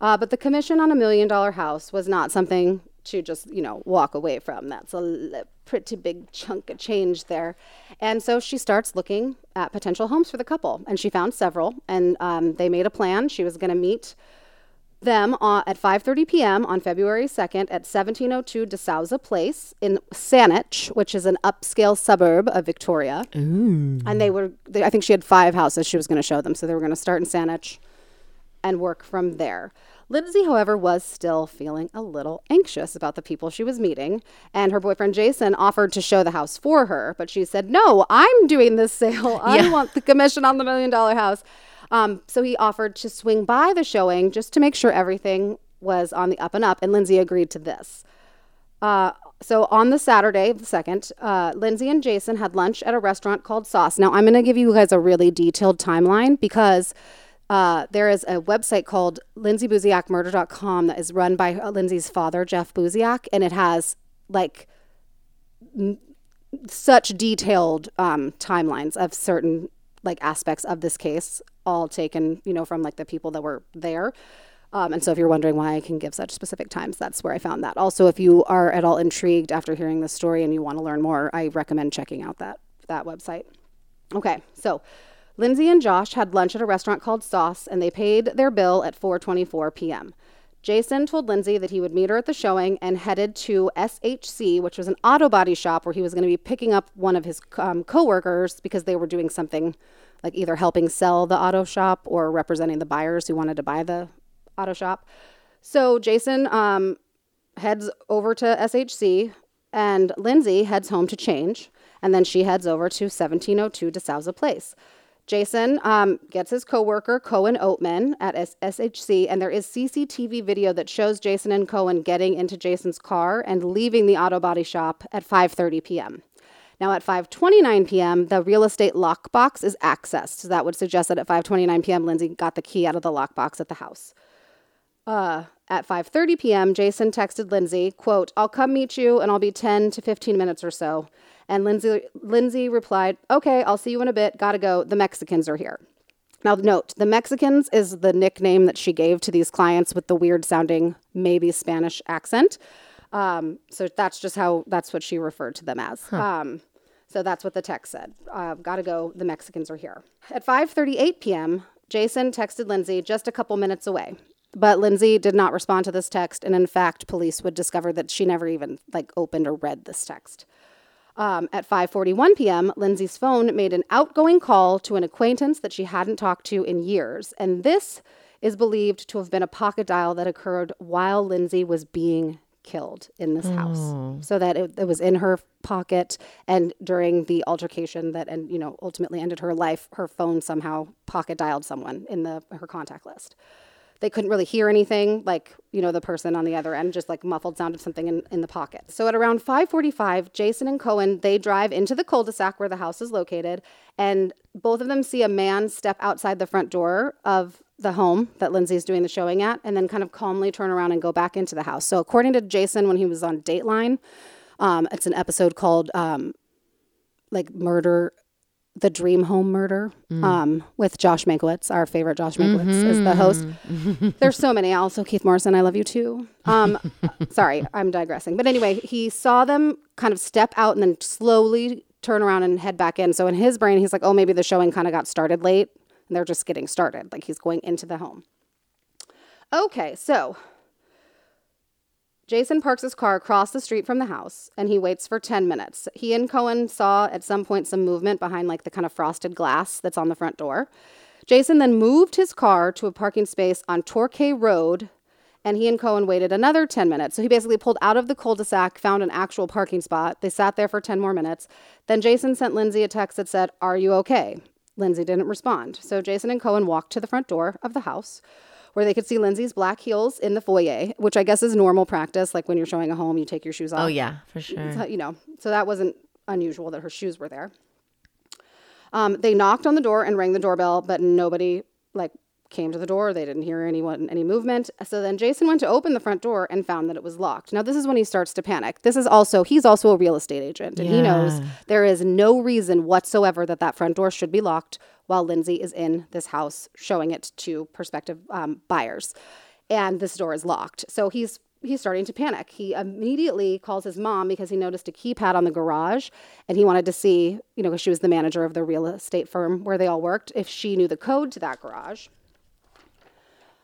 Uh, but the commission on a million dollar house was not something to just, you know, walk away from. That's a pretty big chunk of change there. And so she starts looking at potential homes for the couple. And she found several, and um, they made a plan. She was going to meet them uh, at 5:30 p.m. on February 2nd at 1702 DeSouza Place in Saanich, which is an upscale suburb of Victoria. And they were, they, I think she had five houses she was going to show them, so they were going to start in Saanich and work from there. Lindsay, however, was still feeling a little anxious about the people she was meeting, and her boyfriend Jason offered to show the house for her, but she said, "No, I'm doing this sale. I Yeah. want the commission on the million dollar house." Um, so he offered to swing by the showing just to make sure everything was on the up and up, and Lindsay agreed to this. Uh, so on the Saturday, the second, uh, Lindsay and Jason had lunch at a restaurant called Sauce. Now I'm going to give you guys a really detailed timeline because uh, there is a website called lindsaybuziakmurder.com that is run by uh, Lindsay's father, Jeff Buziak, and it has like such detailed um, timelines of certain like aspects of this case, all taken, you know, from like the people that were there. Um, and so if you're wondering why I can give such specific times, that's where I found that. Also, if you are at all intrigued after hearing this story and you want to learn more, I recommend checking out that that website. Okay, so Lindsay and Josh had lunch at a restaurant called Sauce and they paid their bill at 4:24 p.m. Jason told Lindsay that he would meet her at the showing and headed to SHC, which was an auto body shop where he was going to be picking up one of his um, coworkers because they were doing something like either helping sell the auto shop or representing the buyers who wanted to buy the auto shop. So Jason um, heads over to SHC and Lindsay heads home to change. And then she heads over to 1702 DeSouza Place. Jason um, gets his coworker Cohen Oatman at SHC, and there is CCTV video that shows Jason and Cohen getting into Jason's car and leaving the auto body shop at 5:30 p.m. Now at 5:29 p.m., the real estate lockbox is accessed. So that would suggest that at 5:29 p.m., Lindsay got the key out of the lockbox at the house. Uh, at 5:30 p.m., Jason texted Lindsay, "quote I'll come meet you, and I'll be 10 to 15 minutes or so." And Lindsay Lindsay replied, "Okay, I'll see you in a bit. Gotta go. The Mexicans are here." Now, note the Mexicans is the nickname that she gave to these clients with the weird sounding, maybe Spanish accent. Um, so that's just how that's what she referred to them as. Um, so that's what the text said. Uh, gotta go. The Mexicans are here. At 5:38 p.m., Jason texted Lindsay just a couple minutes away. But Lindsay did not respond to this text, and in fact, police would discover that she never even like opened or read this text. Um, at 5:41 p.m., Lindsay's phone made an outgoing call to an acquaintance that she hadn't talked to in years, and this is believed to have been a pocket dial that occurred while Lindsay was being killed in this house, so that it, it was in her pocket, and during the altercation that and you know ultimately ended her life, her phone somehow pocket dialed someone in the her contact list they couldn't really hear anything like you know the person on the other end just like muffled sound of something in, in the pocket. So at around 5.45 jason and cohen they drive into the cul-de-sac where the house is located and both of them see a man step outside the front door of the home that lindsay's doing the showing at and then kind of calmly turn around and go back into the house. So according to jason when he was on dateline um, it's an episode called um, like murder the dream home murder Mm. um, with josh mankiewicz our favorite josh mankiewicz is the host. Mhm. <laughs> there's so many. Also keith morrison i love you too. Um, <laughs> sorry i'm digressing. But anyway he saw them kind of step out and then slowly turn around and head back in. So in his brain he's like oh maybe the showing kind of got started late and they're just getting started. Like he's going into the home. Okay so Jason parks his car across the street from the house and he waits for 10 minutes. He and Cohen saw at some point some movement behind like the kind of frosted glass that's on the front door. Jason then moved his car to a parking space on Torquay Road and he and Cohen waited another 10 minutes. So he basically pulled out of the cul de sac, found an actual parking spot. They sat there for 10 more minutes. Then Jason sent Lindsay a text that said, Are you okay? Lindsay didn't respond. So Jason and Cohen walked to the front door of the house where they could see Lindsay's black heels in the foyer, which I guess is normal practice. Like when you're showing a home, you take your shoes off. Oh, yeah, for sure. So, you know, so that wasn't unusual that her shoes were there. Um, they knocked on the door and rang the doorbell, but nobody like came to the door. They didn't hear anyone any movement. So then Jason went to open the front door and found that it was locked. Now this is when he starts to panic. This is also he's also a real estate agent and he knows there is no reason whatsoever that that front door should be locked while Lindsay is in this house showing it to prospective um, buyers, and this door is locked. So he's he's starting to panic. He immediately calls his mom because he noticed a keypad on the garage, and he wanted to see, you know, because she was the manager of the real estate firm where they all worked, if she knew the code to that garage.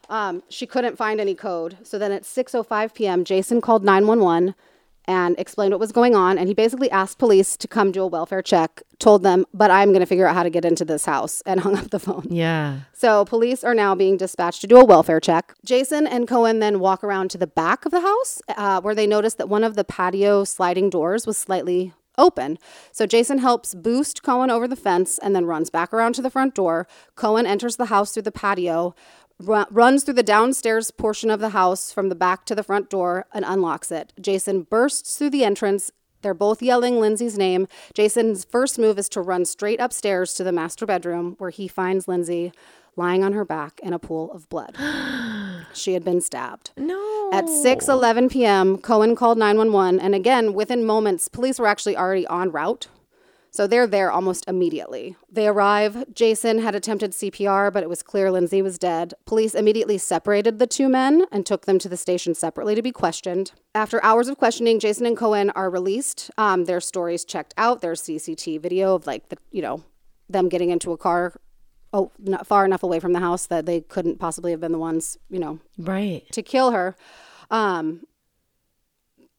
Um, she couldn't find any code. So then at 6:05 p.m., Jason called 911 and explained what was going on. And he basically asked police to come do a welfare check. Told them, "But I'm going to figure out how to get into this house," and <laughs> hung up the phone. Yeah. So police are now being dispatched to do a welfare check. Jason and Cohen then walk around to the back of the house, uh, where they notice that one of the patio sliding doors was slightly open. So Jason helps boost Cohen over the fence and then runs back around to the front door. Cohen enters the house through the patio, ru- runs through the downstairs portion of the house from the back to the front door and unlocks it. Jason bursts through the entrance. They're both yelling Lindsay's name. Jason's first move is to run straight upstairs to the master bedroom where he finds Lindsay lying on her back in a pool of blood. <gasps> she had been stabbed. No. At 6:11 p.m., Cohen called 911 and again within moments police were actually already en route. So they're there almost immediately. They arrive. Jason had attempted CPR, but it was clear Lindsay was dead. Police immediately separated the two men and took them to the station separately to be questioned. After hours of questioning, Jason and Cohen are released. Um, their stories checked out. There's CCTV video of like the, you know, them getting into a car, oh, not far enough away from the house that they couldn't possibly have been the ones, you know, Right. to kill her. Um,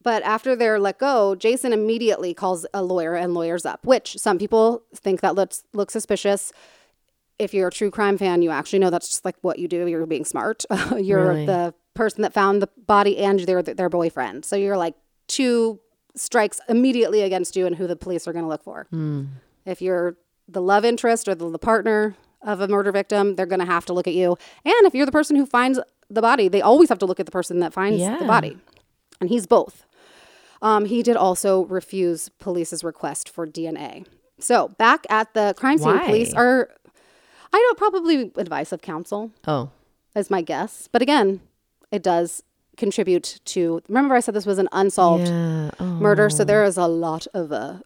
but after they're let go, Jason immediately calls a lawyer and lawyers up, which some people think that looks looks suspicious. If you're a true crime fan, you actually know that's just like what you do. You're being smart. <laughs> you're Really? the person that found the body and they're their boyfriend. So you're like two strikes immediately against you and who the police are going to look for. Hmm. If you're the love interest or the, the partner of a murder victim, they're going to have to look at you. And if you're the person who finds the body, they always have to look at the person that finds Yeah. the body. And he's both. Um, he did also refuse police's request for DNA. So back at the crime scene, Why? police are, I know, probably advice of counsel Oh. is my guess. But again, it does contribute to. Remember, I said this was an unsolved Yeah. Oh. murder, so there is a lot of uh,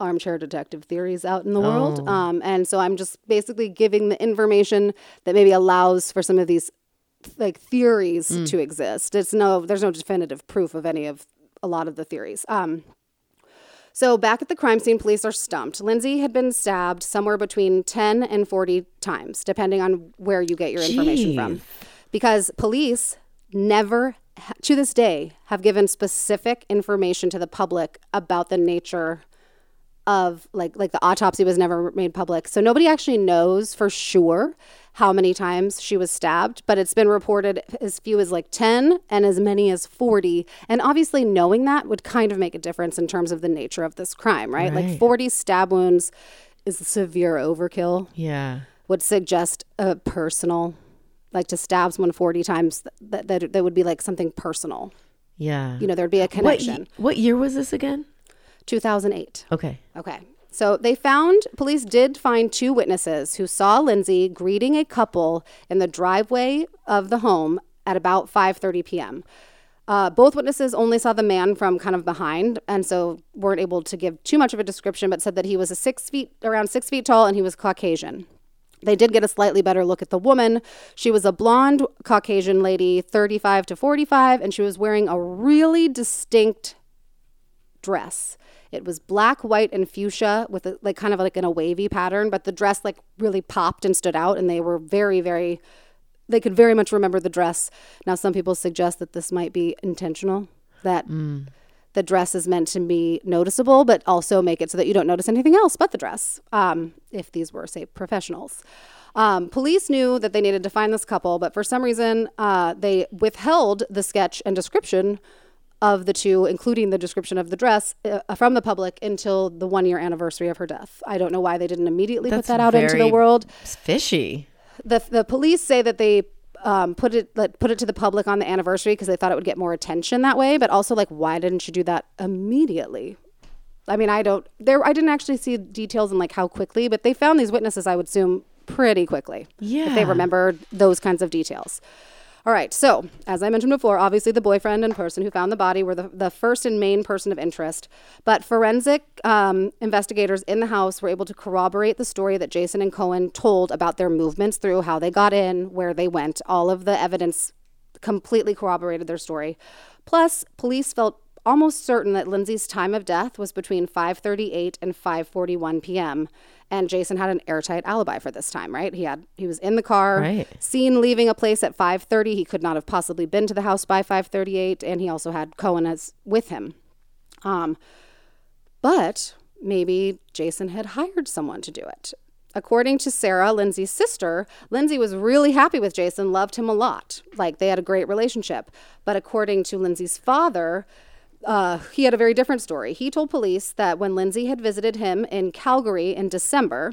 armchair detective theories out in the world. Oh. Um, and so I'm just basically giving the information that maybe allows for some of these like theories Mm. to exist. It's no, there's no definitive proof of any of a lot of the theories. Um, so back at the crime scene, police are stumped. Lindsay had been stabbed somewhere between 10 and 40 times, depending on where you get your information from. Because police never, to this day, have given specific information to the public about the nature of like like the autopsy was never made public. So nobody actually knows for sure how many times she was stabbed, but it's been reported as few as like 10 and as many as 40. And obviously knowing that would kind of make a difference in terms of the nature of this crime, right? Like 40 stab wounds is a severe overkill. Yeah. Would suggest a personal like to stab someone 40 times that that, that would be like something personal. Yeah. You know, there'd be a connection. ye- what year was this again? 2008. Okay. Okay. So they found, police did find two witnesses who saw Lindsay greeting a couple in the driveway of the home at about 5:30 p.m. Uh, both witnesses only saw the man from kind of behind, and so weren't able to give too much of a description, but said that he was a six feet, around six feet tall, and he was Caucasian. They did get a slightly better look at the woman. She was a blonde Caucasian lady, 35 to 45, and she was wearing a really distinct dress. It was black, white, and fuchsia with a, like kind of like in a wavy pattern, but the dress like really popped and stood out, and they were very, very. They could very much remember the dress. Now, some people suggest that this might be intentional, that the dress is meant to be noticeable, but also make it so that you don't notice anything else but the dress. Um, if these were, say, professionals. Um, police knew that they needed to find this couple, but for some reason, uh, they withheld the sketch and description of the two, including the description of the dress, uh, from the public until the one year anniversary of her death. I don't know why they didn't immediately That's put that out into the world. Fishy. The, the police say that they um, put it like, put it to the public on the anniversary because they thought it would get more attention that way. But also, like, why didn't you do that immediately? I mean, I don't. There, I didn't actually see details on like how quickly, but they found these witnesses. I would assume pretty quickly. Yeah, if they remembered those kinds of details. All right. So, as I mentioned before, obviously the boyfriend and person who found the body were the, the first and main person of interest. But forensic um, investigators in the house were able to corroborate the story that Jason and Cohen told about their movements through how they got in, where they went. All of the evidence completely corroborated their story. Plus, police felt almost certain that Lindsay's time of death was between 5:38 and 5:41 p.m. And Jason had an airtight alibi for this time, right? He had he was in the car, Right. seen leaving a place at 5:30. He could not have possibly been to the house by 5:38, and he also had Cohen as with him. Um, but maybe Jason had hired someone to do it. According to Sarah, Lindsay's sister, Lindsay was really happy with Jason, loved him a lot. Like they had a great relationship. But according to Lindsay's father, uh, he had a very different story. He told police that when Lindsay had visited him in Calgary in December,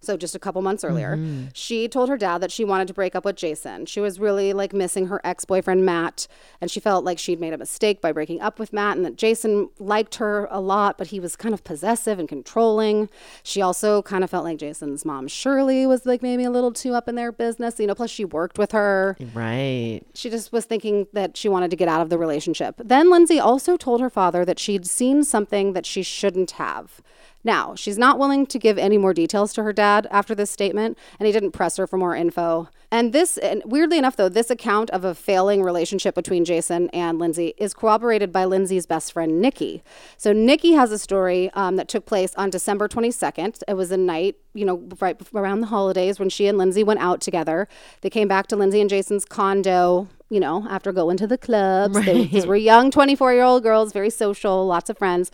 so just a couple months earlier, mm-hmm. she told her dad that she wanted to break up with Jason. She was really like missing her ex boyfriend, Matt, and she felt like she'd made a mistake by breaking up with Matt and that Jason liked her a lot, but he was kind of possessive and controlling. She also kind of felt like Jason's mom, Shirley, was like maybe a little too up in their business. You know, plus she worked with her. Right. She just was thinking that she wanted to get out of the relationship. Then Lindsay also told her father that she'd seen something that she shouldn't have. Now, she's not willing to give any more details to her dad after this statement, and he didn't press her for more info. And this, and weirdly enough, though, this account of a failing relationship between Jason and Lindsay is corroborated by Lindsay's best friend, Nikki. So, Nikki has a story um, that took place on December 22nd. It was a night, you know, right around the holidays when she and Lindsay went out together. They came back to Lindsay and Jason's condo, you know, after going to the clubs. They, these were young 24 year old girls, very social, lots of friends.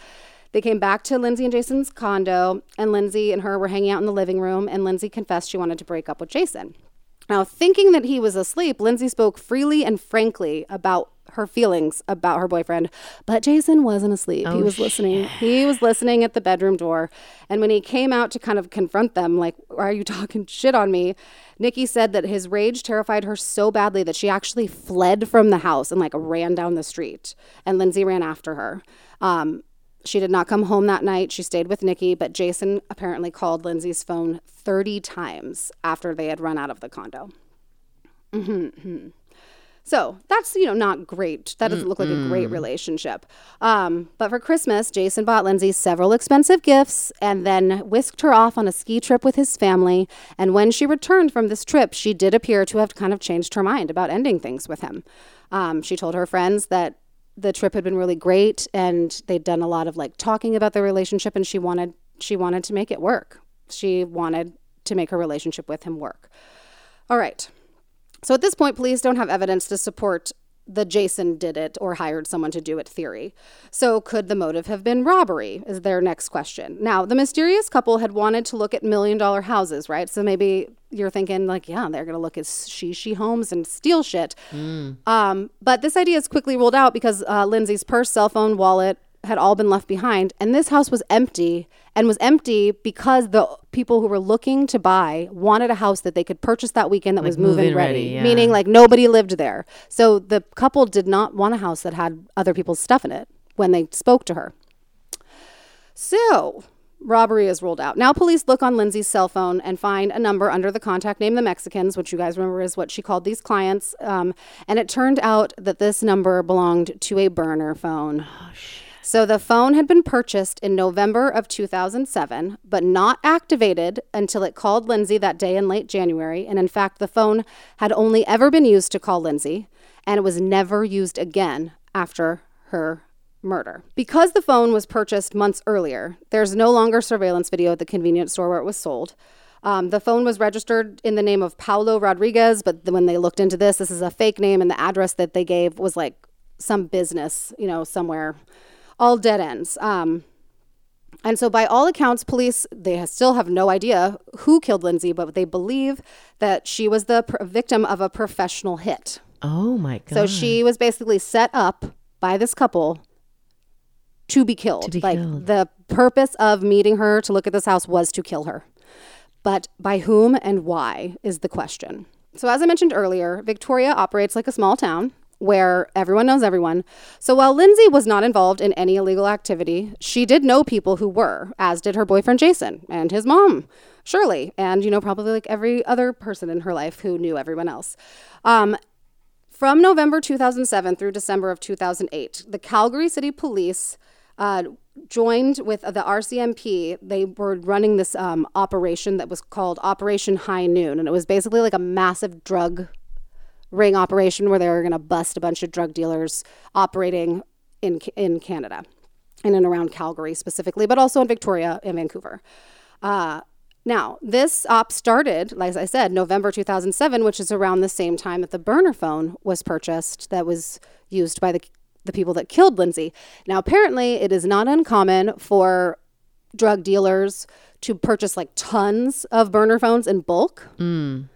They came back to Lindsay and Jason's condo, and Lindsay and her were hanging out in the living room, and Lindsay confessed she wanted to break up with Jason. Now, thinking that he was asleep, Lindsay spoke freely and frankly about her feelings about her boyfriend, but Jason wasn't asleep. he Oh, was listening. He was listening at the bedroom door. And when he came out to kind of confront them, like, why are you talking shit on me? Nikki said that his rage terrified her so badly that she actually fled from the house and like ran down the street. And Lindsay ran after her. Um, she did not come home that night. She stayed with Nikki, but Jason apparently called Lindsay's phone 30 times after they had run out of the condo. hmm So that's, you know, not great. That doesn't look like a great relationship. Um, but for Christmas, Jason bought Lindsay several expensive gifts and then whisked her off on a ski trip with his family. And when she returned from this trip, she did appear to have kind of changed her mind about ending things with him. Um, she told her friends that the trip had been really great and they'd done a lot of like talking about their relationship and she wanted she wanted to make it work. She wanted to make her relationship with him work. All right. So at this point, police don't have evidence to support the Jason did it or hired someone to do it theory. So could the motive have been robbery? Is their next question. Now, the mysterious couple had wanted to look at million dollar houses, right? So maybe you're thinking like, yeah, they're going to look at she she homes and steal shit. Um, but this idea is quickly ruled out because uh, Lindsay's purse, cell phone, wallet had all been left behind, and this house was empty and was empty because the people who were looking to buy wanted a house that they could purchase that weekend that Like was move-in ready, ready, yeah. meaning like nobody lived there. So the couple did not want a house that had other people's stuff in it when they spoke to her. So, robbery is ruled out. Now, police look on Lindsay's cell phone and find a number under the contact name The Mexicans, which you guys remember is what she called these clients. Um, and it turned out that this number belonged to a burner phone. So the phone had been purchased in November of 2007, but not activated until it called Lindsay that day in late January. And in fact, the phone had only ever been used to call Lindsay, and it was never used again after her murder. Because the phone was purchased months earlier, there's no longer surveillance video at the convenience store where it was sold. Um, the phone was registered in the name of Paulo Rodriguez, but when they looked into this, this is a fake name, and the address that they gave was like some business, you know, somewhere, all dead ends. Um, and so, by all accounts, police they still have no idea who killed Lindsay, but they believe that she was the pr- victim of a professional hit. Oh my god. So she was basically set up by this couple to be killed. To be like killed. the purpose of meeting her to look at this house was to kill her. But by whom and why is the question. So as I mentioned earlier, Victoria operates like a small town where everyone knows everyone. So while Lindsay was not involved in any illegal activity, she did know people who were, as did her boyfriend Jason and his mom, Shirley, and you know probably like every other person in her life who knew everyone else. Um, from November 2007 through December of 2008, the Calgary City Police uh, joined with the RCMP. They were running this um, operation that was called Operation High Noon, and it was basically like a massive drug ring operation where they were going to bust a bunch of drug dealers operating in in Canada, in and around Calgary specifically, but also in Victoria and Vancouver. Uh, now, this op started, like I said, November 2007, which is around the same time that the burner phone was purchased that was used by the, the people that killed Lindsay. Now, apparently, it is not uncommon for drug dealers to purchase like tons of burner phones in bulk Mm.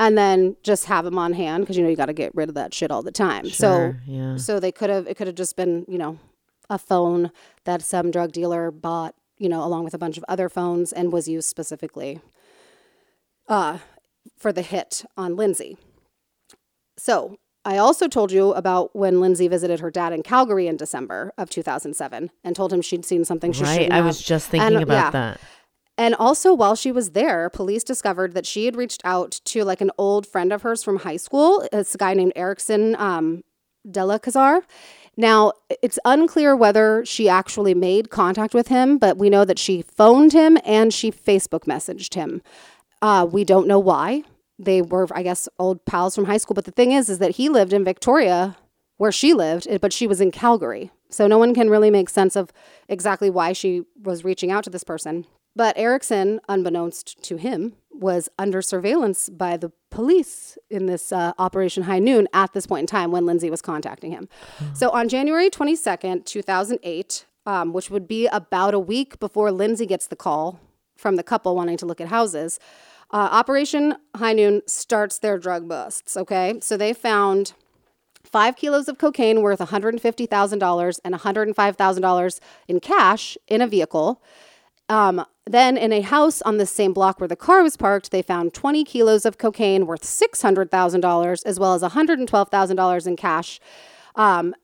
And then just have them on hand because you know you got to get rid of that shit all the time. Sure, so yeah. so they could have it could have just been you know a phone that some drug dealer bought you know along with a bunch of other phones and was used specifically uh, for the hit on Lindsay. So I also told you about when Lindsay visited her dad in Calgary in December of 2007 and told him she'd seen something she Right, shouldn't I have. was just thinking And, about yeah. that. And also, while she was there, police discovered that she had reached out to like an old friend of hers from high school. It's a guy named Erickson um, Dela Kazar. Now, it's unclear whether she actually made contact with him, but we know that she phoned him and she Facebook messaged him. Uh, we don't know why. They were, I guess, old pals from high school. But the thing is, is that he lived in Victoria, where she lived, eh, but she was in Calgary. So no one can really make sense of exactly why she was reaching out to this person. But Erickson, unbeknownst to him, was under surveillance by the police in this uh, Operation High Noon at this point in time when Lindsay was contacting him. So on January 22nd, 2008, um, which would be about a week before Lindsay gets the call from the couple wanting to look at houses, uh, Operation High Noon starts their drug busts. Okay. So they found five kilos of cocaine worth $150,000 and $105,000 in cash in a vehicle. Um, then, in a house on the same block where the car was parked, they found 20 kilos of cocaine worth $600,000 as well as $112,000 in cash. Um,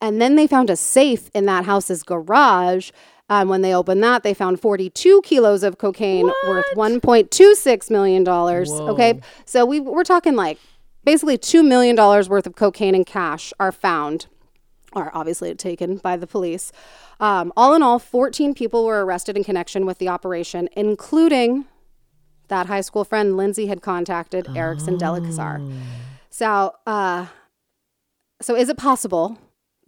and then they found a safe in that house's garage. Um, when they opened that, they found 42 kilos of cocaine worth $1.26 million. Okay. So we, we're talking like basically $2 million worth of cocaine and cash are found, are obviously taken by the police. Um, all in all, 14 people were arrested in connection with the operation, including that high school friend Lindsay had contacted, Erickson Delicazar. So, uh, so is it possible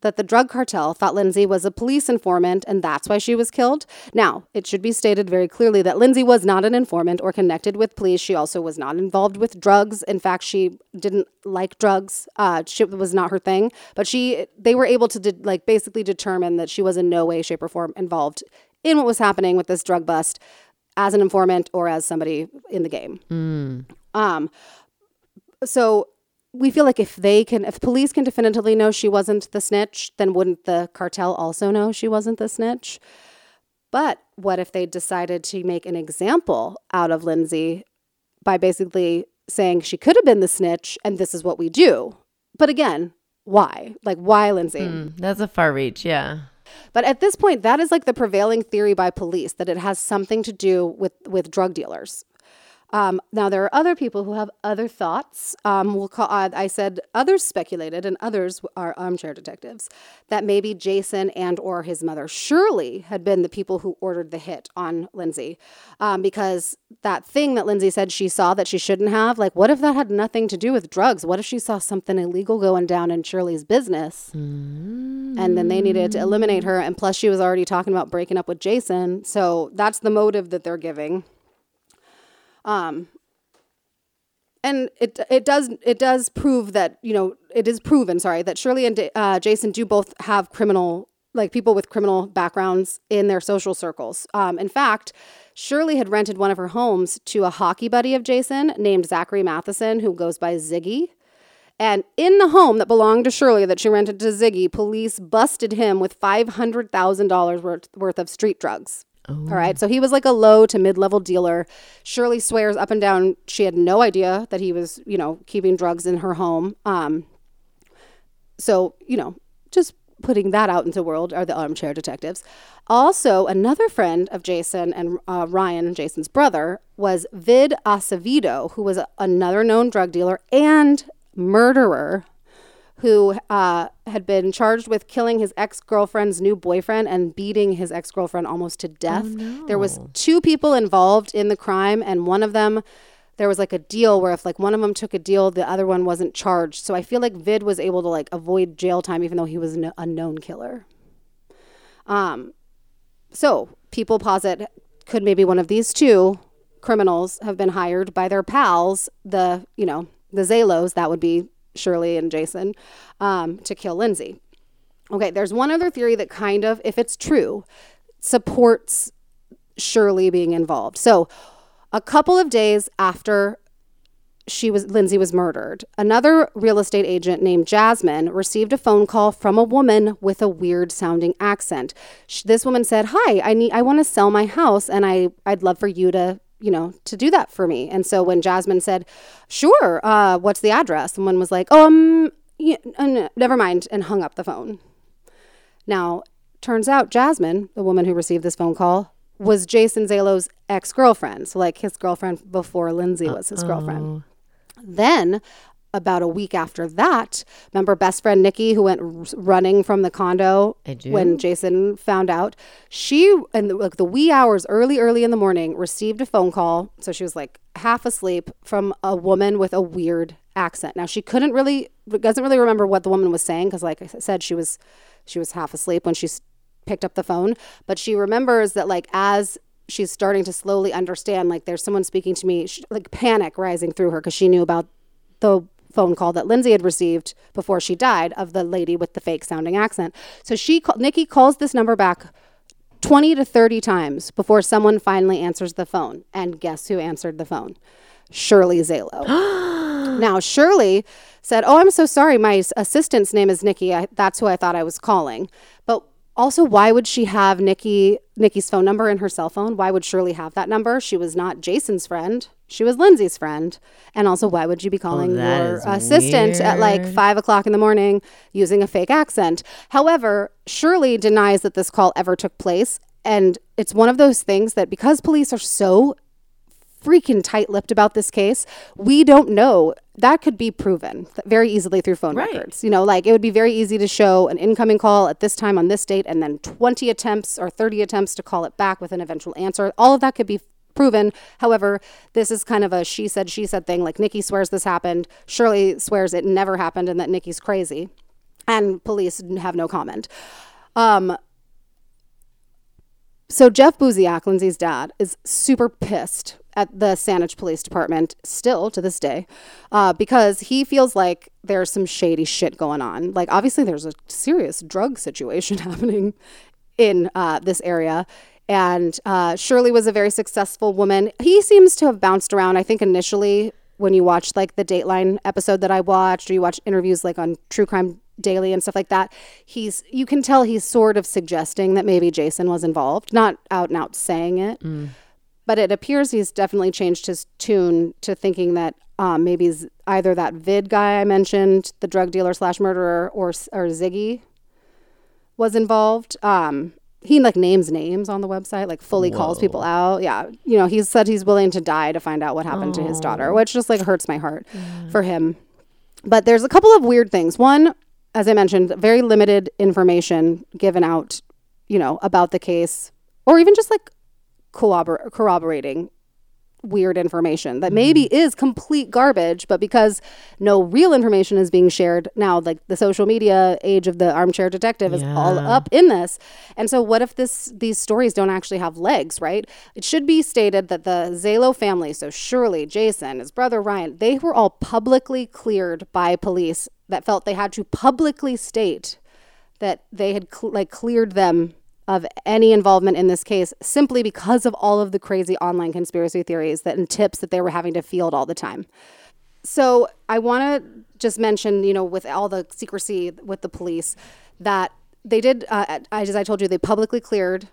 that the drug cartel thought Lindsay was a police informant and that's why she was killed? Now, it should be stated very clearly that Lindsay was not an informant or connected with police. She also was not involved with drugs. In fact, she didn't like drugs. Uh, she was not her thing. But she, they were able to de- like basically determine that she was in no way, shape, or form involved in what was happening with this drug bust as an informant or as somebody in the game. Um, so we feel like if they can, if police can definitively know she wasn't the snitch, then wouldn't the cartel also know she wasn't the snitch? But what if they decided to make an example out of Lindsay by basically saying she could have been the snitch and this is what we do? But again, why? Like, why Lindsay? Mm, that's a far reach. Yeah. But at this point, that is like the prevailing theory by police that it has something to do with with drug dealers. Um, now there are other people who have other thoughts. Um, we'll call. Uh, I said others speculated, and others are armchair detectives that maybe Jason and or his mother Shirley had been the people who ordered the hit on Lindsay, um, because that thing that Lindsay said she saw that she shouldn't have. Like, what if that had nothing to do with drugs? What if she saw something illegal going down in Shirley's business, and then they needed to eliminate her? And plus, she was already talking about breaking up with Jason, so that's the motive that they're giving. Um, and it it does it does prove that you know it is proven sorry that Shirley and uh, Jason do both have criminal like people with criminal backgrounds in their social circles. Um, in fact, Shirley had rented one of her homes to a hockey buddy of Jason named Zachary Matheson, who goes by Ziggy. And in the home that belonged to Shirley that she rented to Ziggy, police busted him with $500,000 worth, worth of street drugs. All right. So he was like a low to mid level dealer. Shirley swears up and down she had no idea that he was, you know, keeping drugs in her home. Um, so, you know, just putting that out into the world are the armchair detectives. Also, another friend of Jason and uh, Ryan, Jason's brother, was Vid Acevedo, who was a- another known drug dealer and murderer who uh, had been charged with killing his ex-girlfriend's new boyfriend and beating his ex-girlfriend almost to death. There was two people involved in the crime and one of them there was like a deal where if like one of them took a deal the other one wasn't charged. So I feel like Vid was able to like avoid jail time even though he was a known killer. Um so people posit could maybe one of these two criminals have been hired by their pals, the, you know, the Zailos, that would be Shirley and Jason, um, to kill Lindsay. Okay, there's one other theory that kind of, if it's true, supports Shirley being involved. So, a couple of days after she was Lindsay was murdered, another real estate agent named Jasmine received a phone call from a woman with a weird sounding accent. Sh- This woman said, "Hi, I need I want to sell my house and I I'd love for you to you know, to do that for me. And so when Jasmine said, "Sure, uh, what's the address?" Someone was like, "Oh, um, yeah, uh, never mind," and hung up the phone. Now, turns out Jasmine, the woman who received this phone call, was Jason Zailo's ex girlfriend. So, like his girlfriend before Lindsay was his girlfriend. Then about a week after that, remember best friend Nikki who went r- running from the condo when Jason found out? She in the, like the wee hours, early, early in the morning, received a phone call. So she was like half asleep from a woman with a weird accent. Now she couldn't really doesn't really remember what the woman was saying because, like I said, she was she was half asleep when she s- picked up the phone. But she remembers that like as she's starting to slowly understand, like there's someone speaking to me, she, like panic rising through her because she knew about the phone call that Lindsay had received before she died of the lady with the fake sounding accent. So she call, Nikki calls this number back 20 to 30 times before someone finally answers the phone. And guess who answered the phone? Shirley Zailo. <gasps> now, Shirley said, Oh, I'm so sorry. My assistant's name is Nikki. I, that's who I thought I was calling. But also, why would she have Nikki Nikki's phone number in her cell phone? Why would Shirley have that number? She was not Jason's friend. She was Lindsay's friend. And also, why would you be oh, calling that your is assistant at like five o'clock in the morning using a fake accent? However, Shirley denies that this call ever took place. And it's one of those things that because police are so freaking tight-lipped about this case. We don't know. That could be proven very easily through phone records. You know, like it would be very easy to show an incoming call at this time on this date and then 20 attempts or 30 attempts to call it back with an eventual answer. All of that could be proven. However, this is kind of a she said she said thing like Nikki swears this happened, Shirley swears it never happened and that Nikki's crazy. And police have no comment. Um so Jeff Buziak, Lindsay's dad, is super pissed at the Saanich Police Department still to this day uh, because he feels like there's some shady shit going on. Like obviously there's a serious drug situation <laughs> happening in uh, this area. And uh, Shirley was a very successful woman. He seems to have bounced around. I think initially when you watched like the Dateline episode that I watched, or you watch interviews like on True Crime Daily and stuff like that, he's you can tell he's sort of suggesting that maybe Jason was involved, not out and out saying it, but it appears he's definitely changed his tune to thinking that um, maybe either that vid guy I mentioned, the drug dealer slash murderer, or or Ziggy was involved. Um, he like names names on the website, like fully calls people out. Yeah, you know, he said he's willing to die to find out what happened to his daughter, oh. which just like hurts my heart for him. But there's a couple of weird things. One, as I mentioned, very limited information given out, you know, about the case, or even just like corrobor- corroborating weird information that mm-hmm. maybe is complete garbage, but because no real information is being shared now, like the social media age of the armchair detective is all up in this. And so what if this these stories don't actually have legs, right? It should be stated that the Zailo family, so Shirley, Jason, his brother Ryan, they were all publicly cleared by police that felt they had to publicly state that they had cl- like cleared them of any involvement in this case simply because of all of the crazy online conspiracy theories that and tips that they were having to field all the time. So I want to just mention, you know, with all the secrecy with the police, that they did, uh, as I told you, they publicly cleared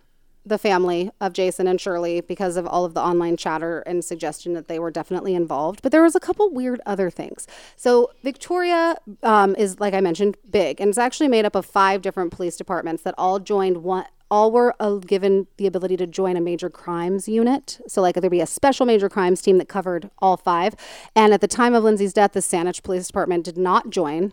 the family of Jason and Shirley because of all of the online chatter and suggestion that they were definitely involved. But there was a couple weird other things. So Victoria um, is, like I mentioned, big, and it's actually made up of five different police departments that all joined one. All were uh, given the ability to join a major crimes unit. So, like, there'd be a special major crimes team that covered all five. And at the time of Lindsay's death, the Saanich Police Department did not join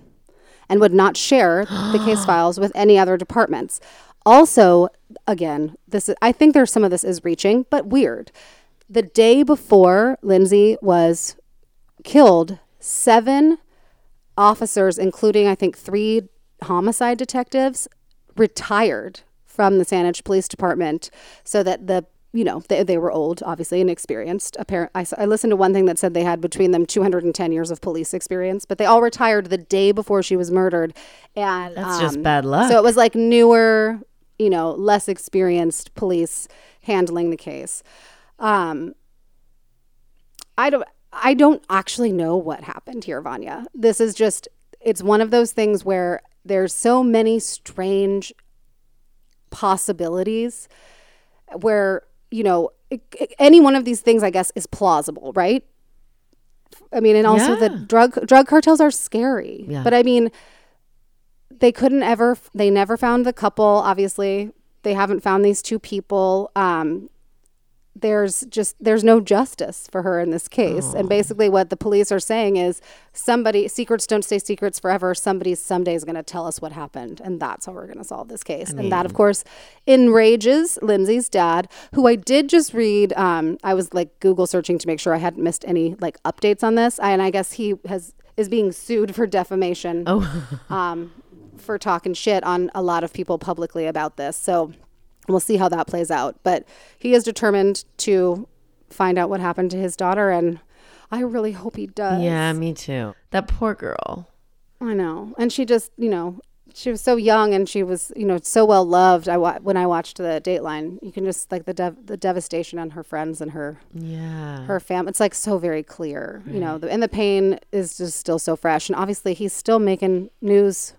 and would not share the <gasps> case files with any other departments. Also, again, this is, I think there's some of this is reaching, but weird. The day before Lindsay was killed, seven officers, including I think three homicide detectives, retired from the Saanich Police Department so that the you know they, they were old obviously and experienced apparent I, I listened to one thing that said they had between them 210 years of police experience but they all retired the day before she was murdered and That's just um, bad luck. so it was like newer you know less experienced police handling the case um I don't I don't actually know what happened here, Vanya. This is just it's one of those things where there's so many strange possibilities where, you know, any one of these things I guess is plausible, right? I mean, and also the drug drug cartels are scary. Yeah. But I mean, they couldn't ever they never found the couple obviously they haven't found these two people um there's just there's no justice for her in this case. And basically what the police are saying is somebody secrets don't stay secrets forever. Somebody someday is going to tell us what happened and that's how we're going to solve this case. and that of course enrages Lindsay's dad, who I did just read um I was like Google searching to make sure I hadn't missed any like updates on this. And I guess he has is being sued for defamation. Oh. um for talking shit on a lot of people publicly about this. So we'll see how that plays out. But he is determined to find out what happened to his daughter, and I really hope he does. Yeah, me too. That poor girl. I know. And she just, you know, she was so young and she was, you know, so well loved. I wa- when I watched the Dateline, you can just like the dev- the devastation on her friends and her Yeah. her family. It's like so very clear, you know, the, and the pain is just still so fresh. And obviously, he's still making news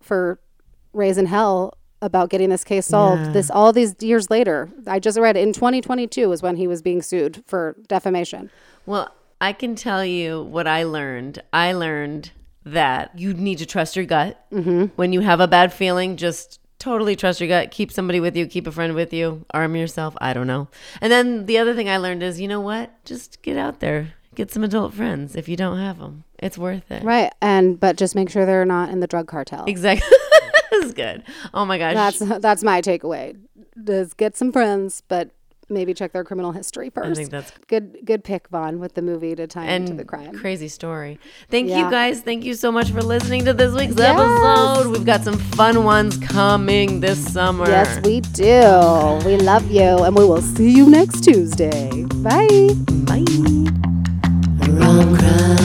for Raising Hell about getting this case solved. Yeah. This all these years later. I just read in 2022 is when he was being sued for defamation. Well, I can tell you what I learned. I learned that you need to trust your gut. Mm-hmm. When you have a bad feeling, just totally trust your gut. Keep somebody with you, keep a friend with you, arm yourself. I don't know. And then the other thing I learned is, you know what? Just get out there, get some adult friends if you don't have them. It's worth it. Right. And but just make sure they're not in the drug cartel. Exactly. <laughs> That's good. Oh my gosh. That's that's my takeaway. Is get some friends, but maybe check their criminal history first. think that's- good. Good pick, Vaughn, with the movie to tie into the crime. crazy story. Thank Yeah. you guys. Thank you so much for listening to this week's Yes. episode. We've got some fun ones coming this summer. Yes, we do. We love you, and we will see you next Tuesday. Bye. Bye. Rom crime.